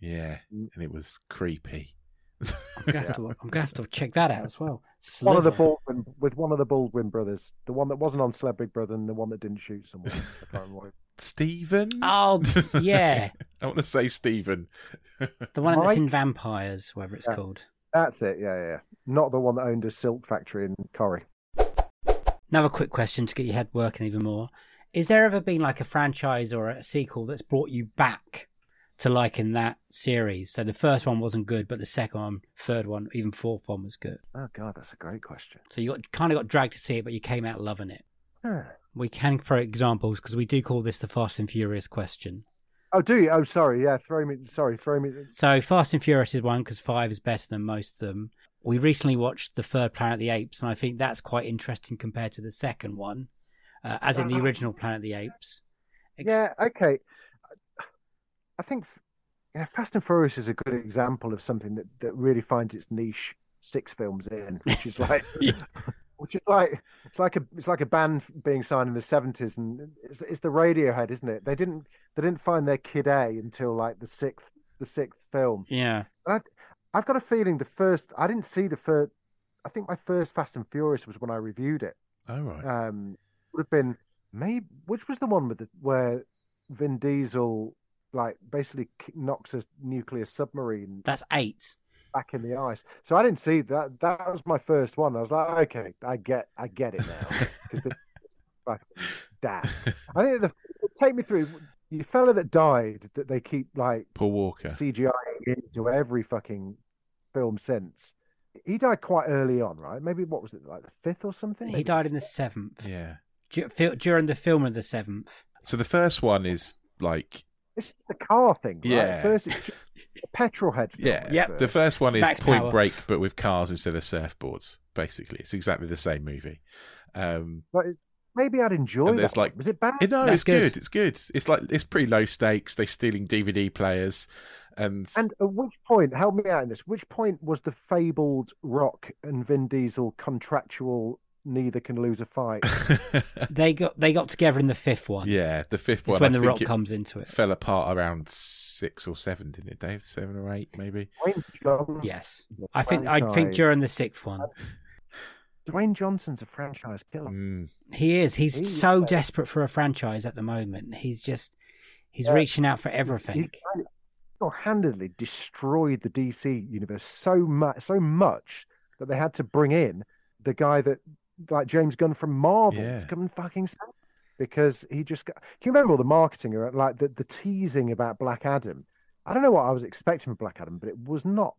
yeah, Mm. and it was creepy. I'm gonna have to. I'm gonna have to check that out as well. One of the Baldwin with one of the Baldwin brothers, the one that wasn't on Celeb Big Brother, and the one that didn't shoot someone. I can't remember. what it- Stephen. Oh yeah, I want to say Stephen. the one that's in Vampires, whatever it's Yeah. called. That's it. Yeah, yeah, yeah. Not the one that owned a silk factory in Corrie. Another quick question to get your head working even more: Is there ever been like a franchise or a sequel that's brought you back to liking that series? So the first one wasn't good, but the second one, third one, even fourth one was good. Oh God, that's a great question. So you got, kind of got dragged to see it, but you came out loving it. Huh. We can throw examples because we do call this the Fast and Furious question. Oh, do you? Oh, sorry. Yeah, throw me. Sorry, throw me. So Fast and Furious is one because five is better than most of them. We recently watched the third Planet of the Apes, and I think that's quite interesting compared to the second one, uh, as in the original Planet of the Apes. Ex- Yeah, okay. I think yeah, Fast and Furious is a good example of something that, that really finds its niche six films in, which is like, which is like it's like a it's like a band being signed in the seventies, and it's, it's the Radiohead, isn't it? They didn't they didn't find their kid A until like the sixth the sixth film. Yeah. And I, I've got a feeling the first I didn't see the first. I think my first Fast and Furious was when I reviewed it Oh right. um would have been maybe which was the one with the where Vin Diesel like basically knocks a nuclear submarine That's eight. back in the ice. So I didn't see that. That was my first one. I was like, okay, I get, I get it now because the fucking daft. I think the take me through you fella that died that they keep like Paul Walker. CGI into every fucking film since. He died quite early on, right? Maybe what was it like the fifth or something? He Maybe died in the seventh. Yeah. Du- fil- During the film of the seventh. So the first one is like It's just the car thing, right? Yeah. First, it's a petrol head. Film yeah. at Yep. first. The first one is Max Point Power. Break, but with cars instead of surfboards. Basically, it's exactly the same movie. Um, But it- maybe I'd enjoy And that. there's, one. like- was it bad? it- no, That's it's good. good. It's good. It's like it's pretty low stakes. They're stealing DVD players, and, And at which point, help me out in this. Which point was the fabled Rock and Vin Diesel contractual? Neither can lose a fight. They got they got together in the fifth one. yeah, the fifth It's one. when I the Rock comes into it. fell apart around six or seven, didn't it, Dave? Seven or eight, maybe. Dwayne Johnson. Yes. is a I think I think during the sixth one. Dwayne Johnson's a franchise killer. Mm. He is. He's He- so desperate for a franchise at the moment. He's just he's Yeah. reaching out for everything. He's handedly destroyed the DC universe so much, so much that they had to bring in the guy that, like James Gunn from Marvel, Yeah. to come and fucking save. Because he just got. Can you remember all the marketing around, like the, the teasing about Black Adam? I don't know what I was expecting from Black Adam, but it was not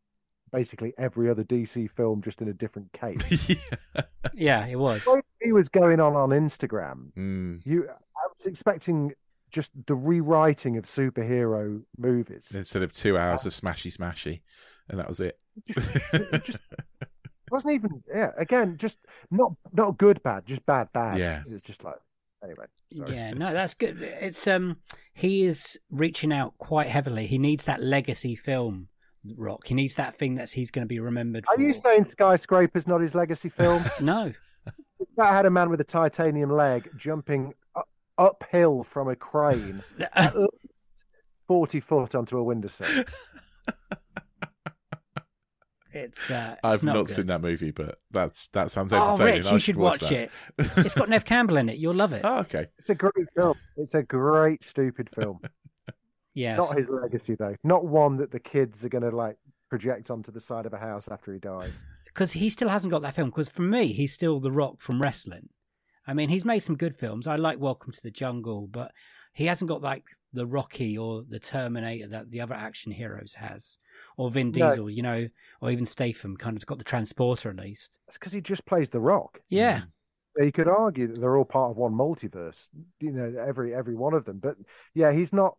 basically every other DC film just in a different case. yeah. Yeah, it was. He was going on on Instagram, Mm. you, I was expecting just the rewriting of superhero movies. Instead of two hours of smashy smashy, and that was it. just, it just wasn't even yeah again just not not good bad just bad bad Yeah. it was just like anyway sorry. Yeah, no, that's good. It's um, he is reaching out quite heavily. He needs that legacy film, Rock. He needs that thing that he's going to be remembered are for. you saying skyscraper's not his legacy film No, that had a man with a titanium leg jumping u- uphill from a crane at 40 foot onto a windowsill it's. Uh, it's I've not, not, good. seen that movie, but that's that sounds Oh, entertaining. Rich, I you should watch that. it. It's got Neve Campbell in it. You'll love it. oh, okay. it's a great film it's a great stupid film yes. not his legacy though not one that the kids are going to like project onto the side of a house after he dies because he still hasn't got that film. Because for me, he's still the Rock from wrestling. I mean, he's made some good films. I like Welcome to the Jungle, but he hasn't got like the Rocky or the Terminator that the other action heroes has, or Vin No. Diesel, you know, or even Statham. Kind of got the transporter at least. That's because he just plays the rock. Yeah, You could argue that they're all part of one multiverse, you know, every every one of them. But yeah, he's not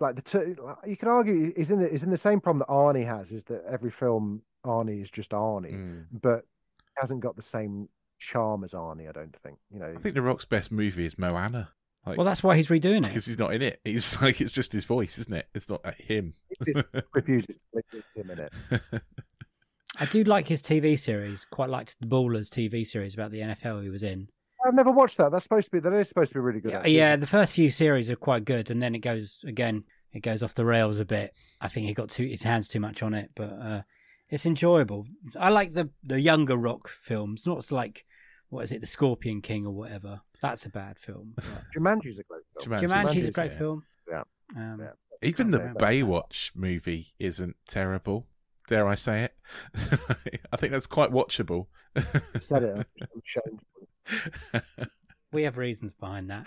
like the. Two, you could argue he's in the he's in the same problem that Arnie has, is that every film Arnie is just Arnie, Mm. but he hasn't got the same charm as Arnie. I don't think. You know, I think The Rock's best movie is Moana. Like, well, that's why he's redoing it. because he's not in it. He's like it's just his voice, isn't it? It's not like him. he refuses to believe him in it. I do like his TV series. Quite liked the Ballers TV series about the NFL he was in. I've never watched that. That's supposed to be that is supposed to be really good. Yeah, actually. yeah, the first few series are quite good, and then it goes again it goes off the rails a bit. I think he got too his hands too much on it, but uh, it's enjoyable. I like the the younger rock films, not like what is it, the Scorpion King or whatever. That's a bad film. But Jumanji's a great film. Jumanji. Jumanji's a great yeah. film. Yeah. Um, Yeah. Even the Yeah. Baywatch movie isn't terrible. Dare I say it? I think that's quite watchable. I said it. I'm ashamed. We have reasons behind that.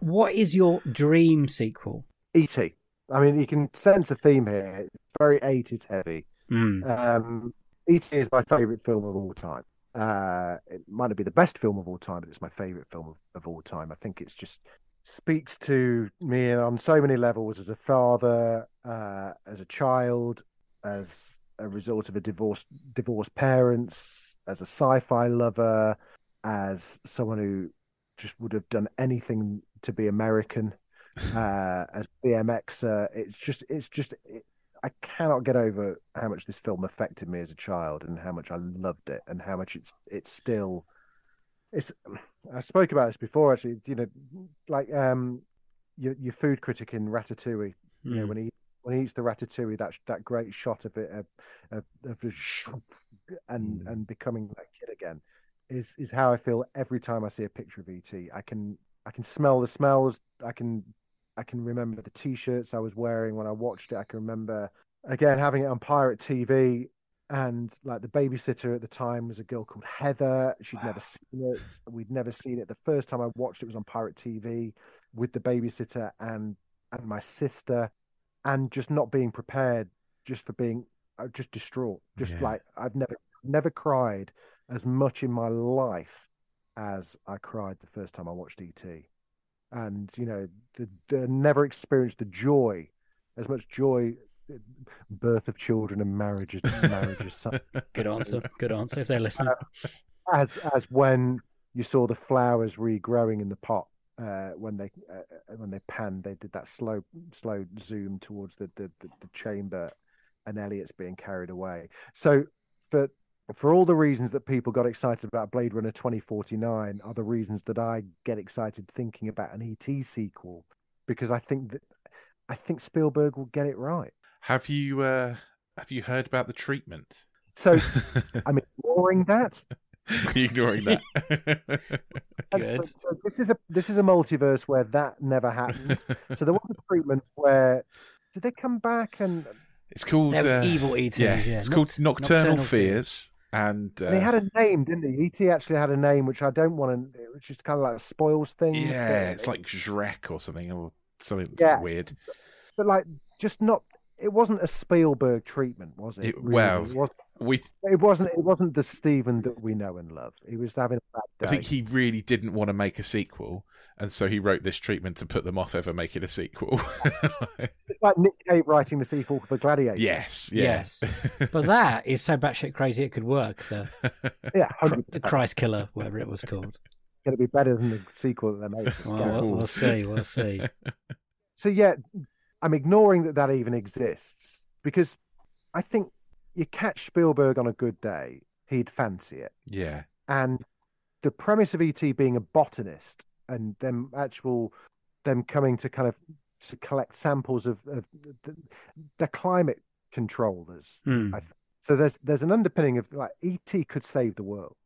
What is your dream sequel? E.T. I mean, you can sense a theme here. It's very 80s heavy. Mm. Um, E.T. is my favourite film of all time. Uh, it might not be the best film of all time, but it's my favourite film of, of all time. I think it's just speaks to me on so many levels as a father, uh, as a child, as a result of a divorced divorced parents, as a sci-fi lover, as someone who just would have done anything to be American, uh, as BMXer. It's just, it's just, it, I cannot get over how much this film affected me as a child and how much I loved it and how much it's it's still it's I spoke about this before actually you know like um your your food critic in Ratatouille you know Mm. when he when he eats the ratatouille that that great shot of it of of, and Mm. and becoming that kid again is is how I feel every time I see a picture of ET I can I can smell the smells I can I can remember the t-shirts I was wearing when I watched it. I can remember again having it on pirate TV and like the babysitter at the time was a girl called Heather. She'd never seen it. We'd never seen it. The first time I watched it was on pirate TV with the babysitter and and my sister and just not being prepared just for being uh, just distraught. Just Yeah. like I've never never cried as much in my life as I cried the first time I watched ET and you know the, the never experienced the joy as much joy birth of children and marriages marriages son- Good answer. Good answer. If they're listening, as as when you saw the flowers regrowing in the pot uh, when they uh, when they panned they did that slow slow zoom towards the the, the, the chamber and Elliot's being carried away so for for all the reasons that people got excited about Blade Runner 2049 are the reasons that I get excited thinking about an ET sequel because I think that I think Spielberg will get it right. have you uh, have you heard about the treatment? So I'm ignoring that. Ignoring that? And Good. So, so this is a this is a multiverse where that never happened. so there was a treatment where did they come back and, it's called uh, evil ETs. yeah, Yeah, it's called Noct- Nocturnal, Fears, and uh, and he had a name, didn't he? ET actually had a name which I don't want to, which is kind of like spoils things. yeah, it's like Shrek or something or something Yeah. weird. but like just not. It wasn't a Spielberg treatment, was it? It- really? well, it, was, We it wasn't. It wasn't the Stephen that we know and love. He was having a bad day. I think he really didn't want to make a sequel, and so he wrote this treatment to put them off ever making a sequel. Like Nick Cave writing the sequel for Gladiator. yes, yeah. Yes. But that is so batshit crazy it could work. The, yeah, Cr- hundred the. Christ Killer, whatever it was called. Going to be better than the sequel that they made. Well, we'll, we'll see. We'll see. so yeah, I'm ignoring that that even exists because I think you catch Spielberg on a good day, he'd fancy it. yeah, And the premise of ET being a botanist and them actual them coming to kind of to collect samples of, of the, the climate controllers. Hmm. I th- so there's there's an underpinning of like ET could save the world,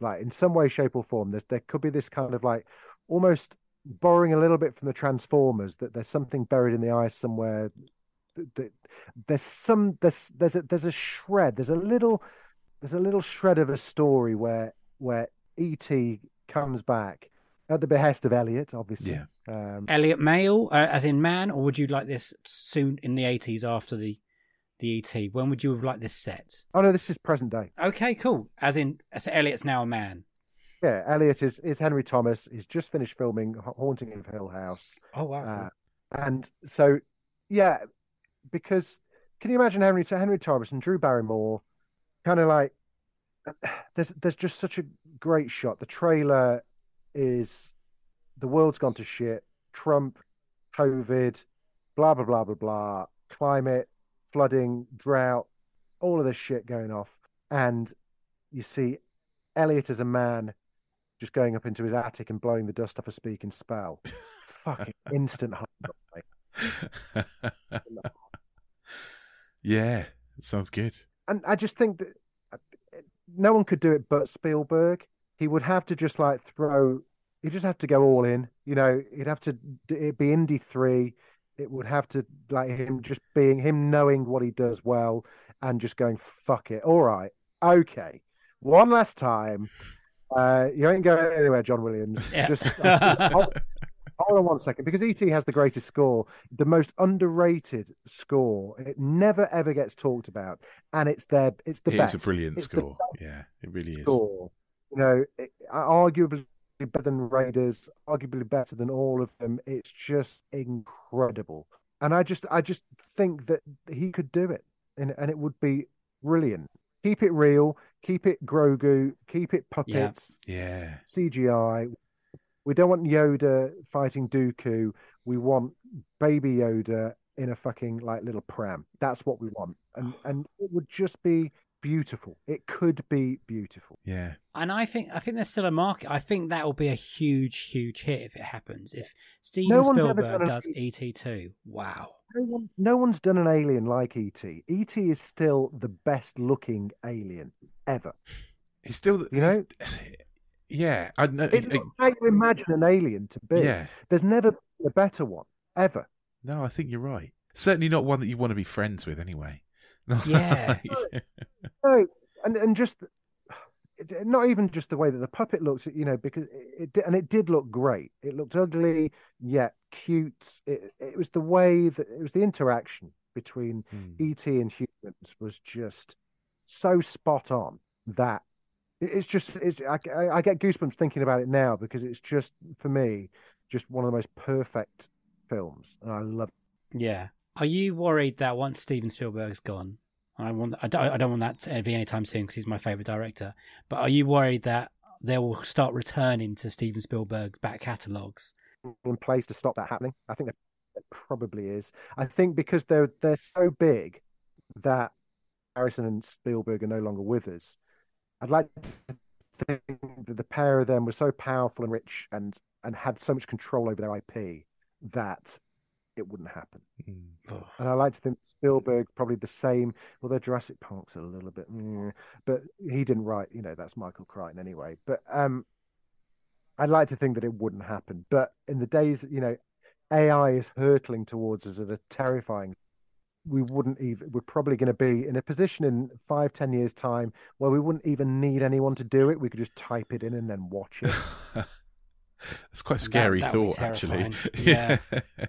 like in some way, shape, or form. There's there could be this kind of like almost borrowing a little bit from the Transformers that there's something buried in the ice somewhere. That, that there's some there's there's a there's a shred. There's a little there's a little shred of a story where where ET comes back at the behest of Elliot, obviously. Yeah. Um, Elliot male, uh, as in man, or would you like this soon in the 80s after the the ET? When would you have liked this set? oh no, this is present day. Okay, cool. As in, so Elliot's now a man. Yeah, Elliot is is Henry Thomas. He's just finished filming Haunting of Hill House. Oh wow. Uh, and so, yeah, because can you imagine Henry Henry Thomas and Drew Barrymore, kind of like there's there's just such a great shot. The trailer is the world's gone to shit. Trump, COVID, blah blah blah blah blah, climate, flooding, drought, all of this shit going off, and you see Elliot as a man just going up into his attic and blowing the dust off a speaking spell. Fucking instant high. yeah, sounds good. And I just think that uh, no one could do it but Spielberg. He would have to just like throw. He just have to go all in. You know, he'd have to. It'd be Indy three. It would have to like him just being him knowing what he does well and just going fuck it. All right, okay, one last time. Uh, you ain't going anywhere, John Williams. Yeah. Just hold, hold on one second, because ET has the greatest score, the most underrated score. It never ever gets talked about, and it's their it's the It best. is a brilliant It's score. Yeah, it really is. Score. You know, it, arguably better than Raiders, arguably better than all of them. It's just incredible, and I just, I just think that he could do it, and and it would be brilliant. Keep it real, keep it Grogu, keep it puppets, Yeah. CGI. We don't want Yoda fighting Dooku. We want Baby Yoda in a fucking like little pram. That's what we want, and and it would just be beautiful. It could be beautiful. Yeah. And I think I think there's still a market. I think that will be a huge, huge hit if it happens. If Steven No one's ever Spielberg does an- ET two, wow. No, one, no one's done an alien like ET. ET is still the best looking alien ever. It's still, You know? yeah. I know. It looks how you imagine an alien to be. yeah. There's never been a better one ever. No, I think you're right. Certainly not one that you want to be friends with, anyway. Yeah. No, and and just not even just the way that the puppet looks, you know, because it di- and it did look great. It looked ugly yet cute. It it was the way that it was the interaction between Hmm. ET and humans was just so spot on that it's just it's I, I- I get goosebumps thinking about it now because it's just for me just one of the most perfect films and I love It. Yeah. Are you worried that once Steven Spielberg's gone, I want I don't, I don't want that to be anytime soon because he's my favorite director. But are you worried that they will start returning to Steven Spielberg's back catalogs? in place to stop that happening. I think there probably is. I think because they're they're so big that Harrison and Spielberg are no longer with us. I'd like to think that the pair of them were so powerful and rich and and had so much control over their IP that it wouldn't happen. Mm. And I like to think Spielberg probably the same. Although Jurassic Park's a little bit, mm, but he didn't write. You know, that's Michael Crichton anyway. But um, I'd like to think that it wouldn't happen. But in the days, you know, AI is hurtling towards us at a terrifying. We wouldn't even. We're probably going to be in a position in five, ten years' time where we wouldn't even need anyone to do it. We could just type it in and then watch it. It's quite a scary that would thought, actually. Yeah.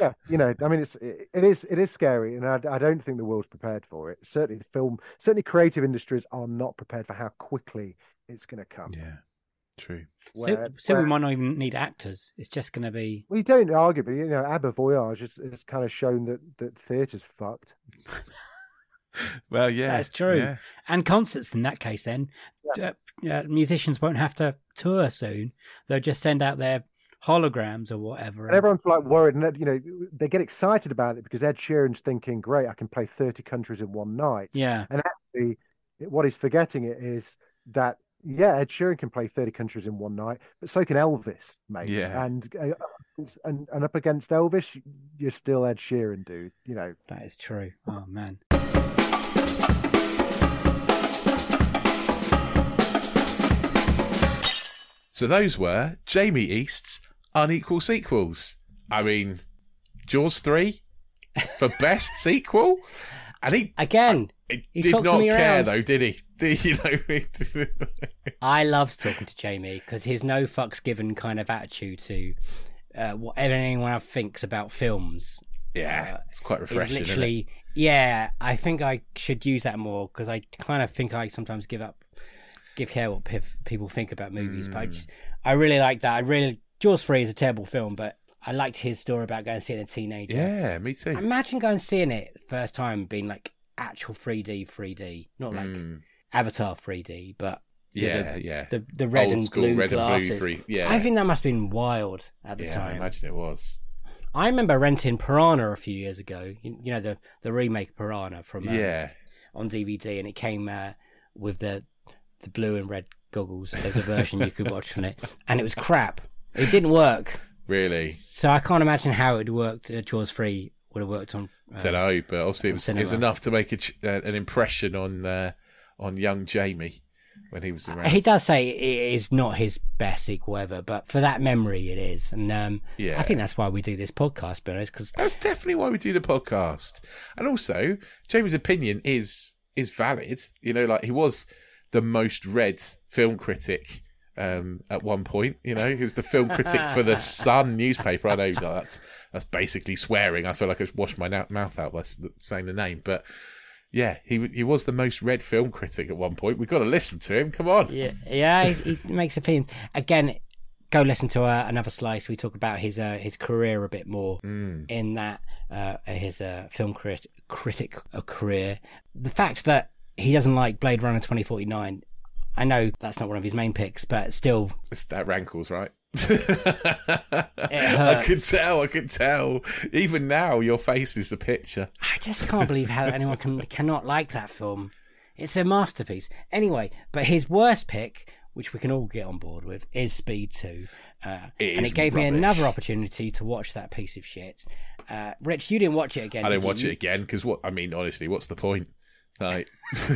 yeah, you know, I mean, it's it it is it is scary, and I, I don't think the world's prepared for it. Certainly, the film, certainly, creative industries are not prepared for how quickly it's going to come. yeah. True. So, Where- so we where- might not even need actors. It's just going to be. We don't arguably, you know, Abba Voyage has, has kind of shown that that theatre's fucked. Well, yeah. That's true. Yeah. And concerts in that case, then uh, uh, musicians won't have to tour soon. They'll just send out their holograms or whatever. And everyone's like worried, and you know, they get excited about it because Ed Sheeran's thinking, "Great, I can play thirty countries in one night." yeah, And actually, what he's forgetting it is that yeah, Ed Sheeran can play thirty countries in one night, but so can Elvis, mate. Yeah. And uh, and and up against Elvis, you're still Ed Sheeran, dude. You know. that is true. Oh man. So those were Jamie East's unequal sequels. I mean, Jaws 3 for best sequel? And he, Again, he he did not me care, around. though, did he? Did, you know? I loved talking to Jamie because his no fucks given kind of attitude to uh, whatever anyone else thinks about films. yeah, it's quite refreshing. literally, yeah. I think I should use that more because I kind of think I sometimes give up, give care what pif- people think about movies. But I Mm. just, I really like that. I really Jaws three is a terrible film, but I liked his story about going and seeing a teenager. Yeah, me too. Imagine going and seeing it first time being like actual 3D, 3D, not like Mm. Avatar 3D, but Yeah, the, yeah. the the red Old and school blue red and blue glasses. three- yeah. I think that must have been wild at the yeah, I time. imagine it was. I remember renting Piranha a few years ago. You, you know the the remake Piranha from uh, yeah. on DVD, and it came uh, with the the blue and red goggles. There's a version you could watch on it, and it was crap. It didn't work. Really? So I can't imagine how it would worked. Uh, Jaws three would have worked on. Uh, don't know, but obviously it was, it was enough to make ch- uh, an impression on uh, on young Jamie when he was around. He does say it is not his best sequel ever, but for that memory, it is. And um, Yeah. I think that's why we do this podcast, Bernard, because That's definitely why we do the podcast. And also, Jamie's opinion is is valid. You know, like he was the most read film critic um, at one point. You know, he was the film critic for the Sun newspaper. I know like, that's that's basically swearing. I feel like I've washed my na- mouth out by s- saying the name, but. Yeah, he he was the most read film critic at one point. We've got to listen to him. Come on. yeah, yeah, he, he makes opinions. Again, go listen to uh, another slice. We talk about his uh, his career a bit more Mm. in that uh, his uh, film crit- critic uh, career. The fact that he doesn't like Blade Runner twenty forty nine. I know that's not one of his main picks, but still, It's- that rankles, right? I could tell. I could tell. Even now, your face is the picture. I just can't believe how anyone can cannot like that film. It's a masterpiece. Anyway, but his worst pick, which we can all get on board with, is Speed Two, uh, It and it gave me another opportunity to watch that piece of shit. Uh, Rich, you didn't watch it again. I did didn't watch you? it again because what I mean, honestly, what's the point? Like,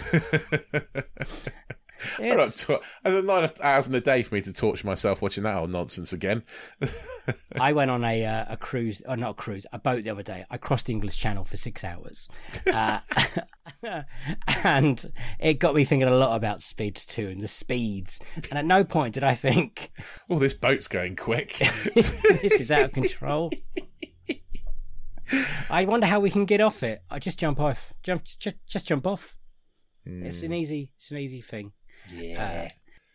It's- to- there's not hours in a day for me to torture myself watching that old nonsense again. I went on a uh, a cruise, or not a cruise, a boat the other day. I crossed the English Channel for six hours, uh, and it got me thinking a lot about Speed too and the speeds. And at no point did I think oh, this boat's going quick. this is out of control. I wonder how we can get off it. I just jump off, jump, just, just jump off. It's an easy, it's an easy thing. Yeah.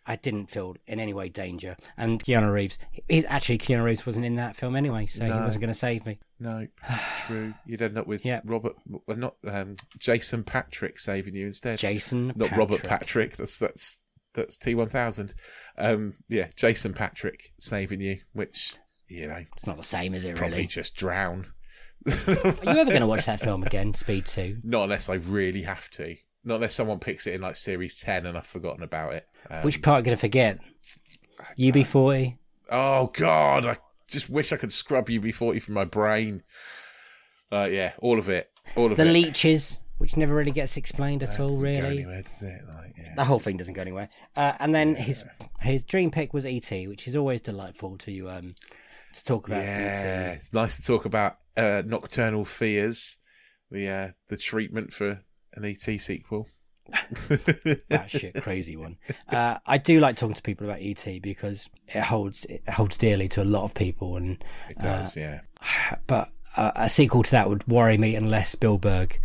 I didn't feel in any way danger. And Keanu Reeves, he's actually Keanu Reeves wasn't in that film anyway, so he wasn't going to save me. no, true. You'd end up with Yeah. Robert, well, not um, Jason Patric saving you instead. Jason, not Robert Patrick. Patrick. That's that's that's T one thousand. Um, yeah, Jason Patric saving you, which you know It's not the same, is it? probably Really? just drown. Are you ever going to watch that film again, Speed Two? Not unless I really have to. Not unless someone picks it in like series ten and I've forgotten about it. Um, Which part are you going to forget? UB40. Oh God, I just wish I could scrub UB40 from my brain. Uh, yeah, all of it, all of The it. leeches, which never really gets explained at all, really. anywhere, does it? Like, yeah. The whole thing doesn't go anywhere. Uh, and then his his dream pick was ET, which is always delightful to um to talk about. Yeah, ET. it's nice to talk about uh, nocturnal fears, the uh, the treatment for an ET sequel. that shit crazy one. Uh, I do like talking to people about ET because it holds it holds dearly to a lot of people, and It does, yeah. but uh, a sequel to that would worry me unless Spielberg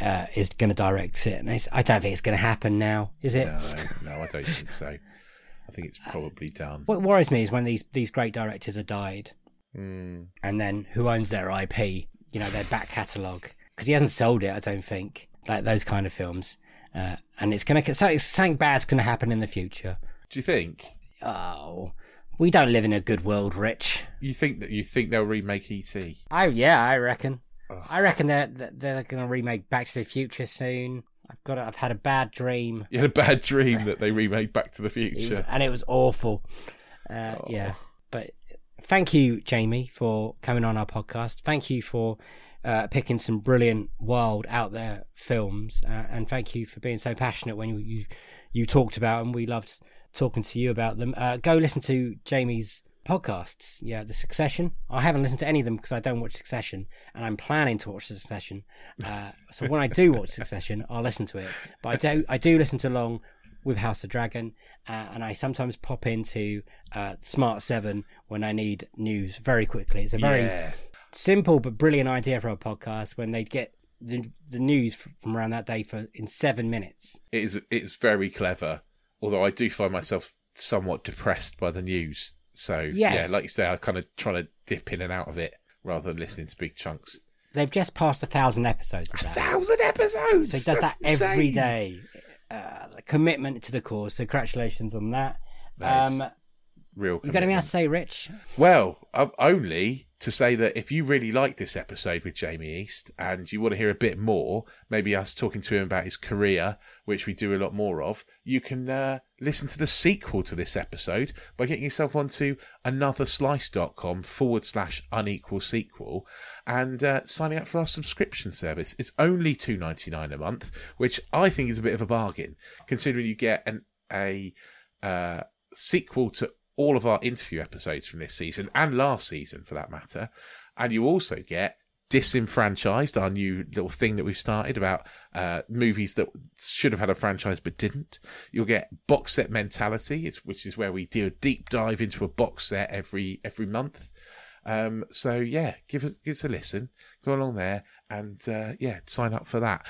uh, is going to direct it, and it's, I don't think it's going to happen now, is it? No, no, I don't think so. I think it's probably done. What worries me is when these these great directors are died, Mm, and then who owns their IP? You know, their back catalogue because he hasn't sold it. I don't think like those kind of films, uh, and it's gonna something, something bad's gonna happen in the future. do you think? Oh, we don't live in a good world, Rich. You think that you think they'll remake E ET? I yeah, I reckon. I reckon they're they're going to remake Back to the Future soon. I've got. A, I've had a bad dream, You had a bad dream that they remade Back to the It was- Future. and it was awful. Uh, Yeah, but thank you, Jamie, for coming on our podcast. Thank you for uh, picking some brilliant, wild, out there films, uh, and thank you for being so passionate when you you, you talked about them. We loved talking to you about them. Uh, go listen to Jamie's podcasts. Yeah, The Succession. I haven't listened to any of them because I don't watch Succession, and I'm planning to watch Succession. Uh, so when I do watch Succession, I'll listen to it. But I do I do listen to along with House of Dragon, uh, and I sometimes pop into uh, Smart Seven when I need news very quickly. It's a very Yeah. Simple but brilliant idea for a podcast when they get the the news from around that day for in seven minutes. It is it's very clever. Although I do find myself somewhat depressed by the news. So Yes. yeah, like you say, I kind of try to dip in and out of it rather than listening to big chunks. They've just passed a thousand episodes of that. Thousand episodes. So he does That's that every insane. day. Uh, commitment to the cause. So congratulations on that. Nice. Um, real. You got anything commitment. else to say, Rich? Well, um, only to say that if you really like this episode with Jamie East and you want to hear a bit more, maybe us talking to him about his career, which we do a lot more of, you can uh, listen to the sequel to this episode by getting yourself onto anotherslice.com forward slash unequal sequel and uh, signing up for our subscription service. It's only two ninety nine a month, which I think is a bit of a bargain, considering you get an a uh, sequel to all of our interview episodes from this season and last season for that matter. And you also get Disenfranchised, our new little thing that we've started about uh, movies that should have had a franchise but didn't. You'll get Box Set Mentality, which is where we do a deep dive into a box set every every month. Um, so yeah, give us give us a listen. Go along there and uh, yeah, sign up for that.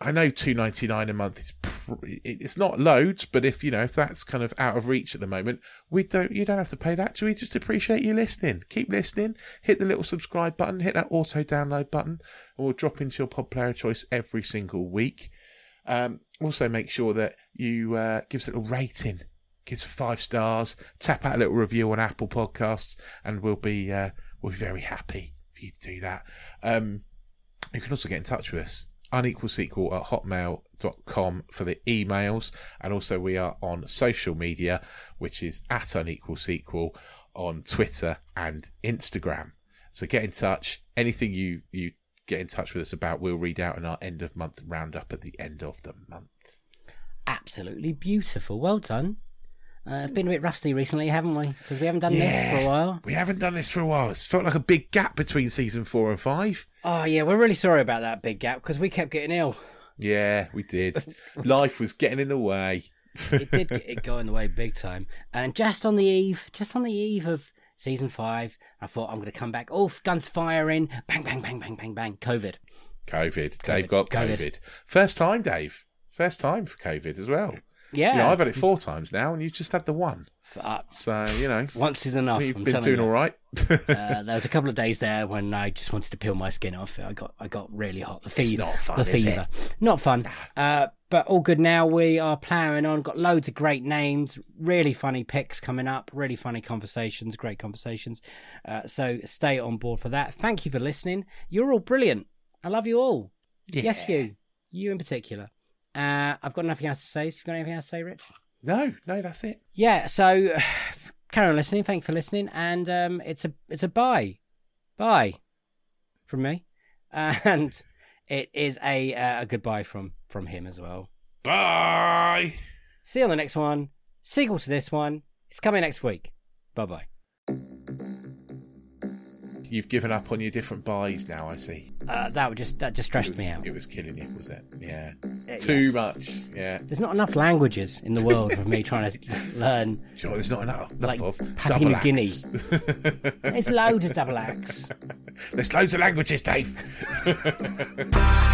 I know two ninety nine a month is pr- it's not loads, but if you know if that's kind of out of reach at the moment, we don't you don't have to pay that. Do We just appreciate you listening. Keep listening. Hit the little subscribe button. Hit that auto download button, and we'll drop into your pod player of choice every single week. Um, also, make sure that you uh, give us a little rating. Give us five stars. Tap out a little review on Apple Podcasts, and we'll be uh, we'll be very happy for you to do that. Um, you can also get in touch with us unequal sequel at hotmail.com for the emails and also we are on social media which is at unequal sequel on twitter and instagram so get in touch anything you you get in touch with us about we'll read out in our end of month roundup at the end of the month Absolutely beautiful. Well done. Uh, been a bit rusty recently, haven't we? Because we haven't done this for a while. we haven't done this for a while it's felt like a big gap between season four and five Oh yeah, we're really sorry about that big gap because we kept getting ill. yeah we did life was getting in the way It did get it go in the way big time. And just on the eve, just on the eve of season five, I thought I'm going to come back. Oh, guns firing, bang, bang, bang, bang, bang, bang. COVID. COVID. Dave got COVID. COVID. First time, Dave. First time for COVID as well. Yeah. You know, I've had it four times now, and you just had the one. Uh, So you know, once is enough. you've I'm been doing you. all right. uh, there was a couple of days there when I just wanted to peel my skin off. I got I got really hot. The fever, not fun, the fever, not fun. Uh, but all good now. We are ploughing on. Got loads of great names, really funny picks coming up, really funny conversations, great conversations. Uh, so stay on board for that. Thank you for listening. You're all brilliant. I love you all. Yes, you, you in particular. Uh, I've got nothing else to say. So you've got anything else to say, Rich? no, no, that's it. Yeah, so carry on listening. Thank you for listening, and um, it's a it's a bye, bye from me, and it is a uh, a goodbye from from him as well. Bye. See you on the next one. Sequel to this one. It's coming next week. Bye bye. You've given up on your different buys now. I see. Uh, that would just that just stressed was, me out. it was killing you, was it? Yeah. Uh, Too yes. much. Yeah. There's not enough languages in the world for me trying to learn. Do you know what there's not enough, enough Like? Papua Double Guinea. There's loads of double acts. there's loads of languages, Dave.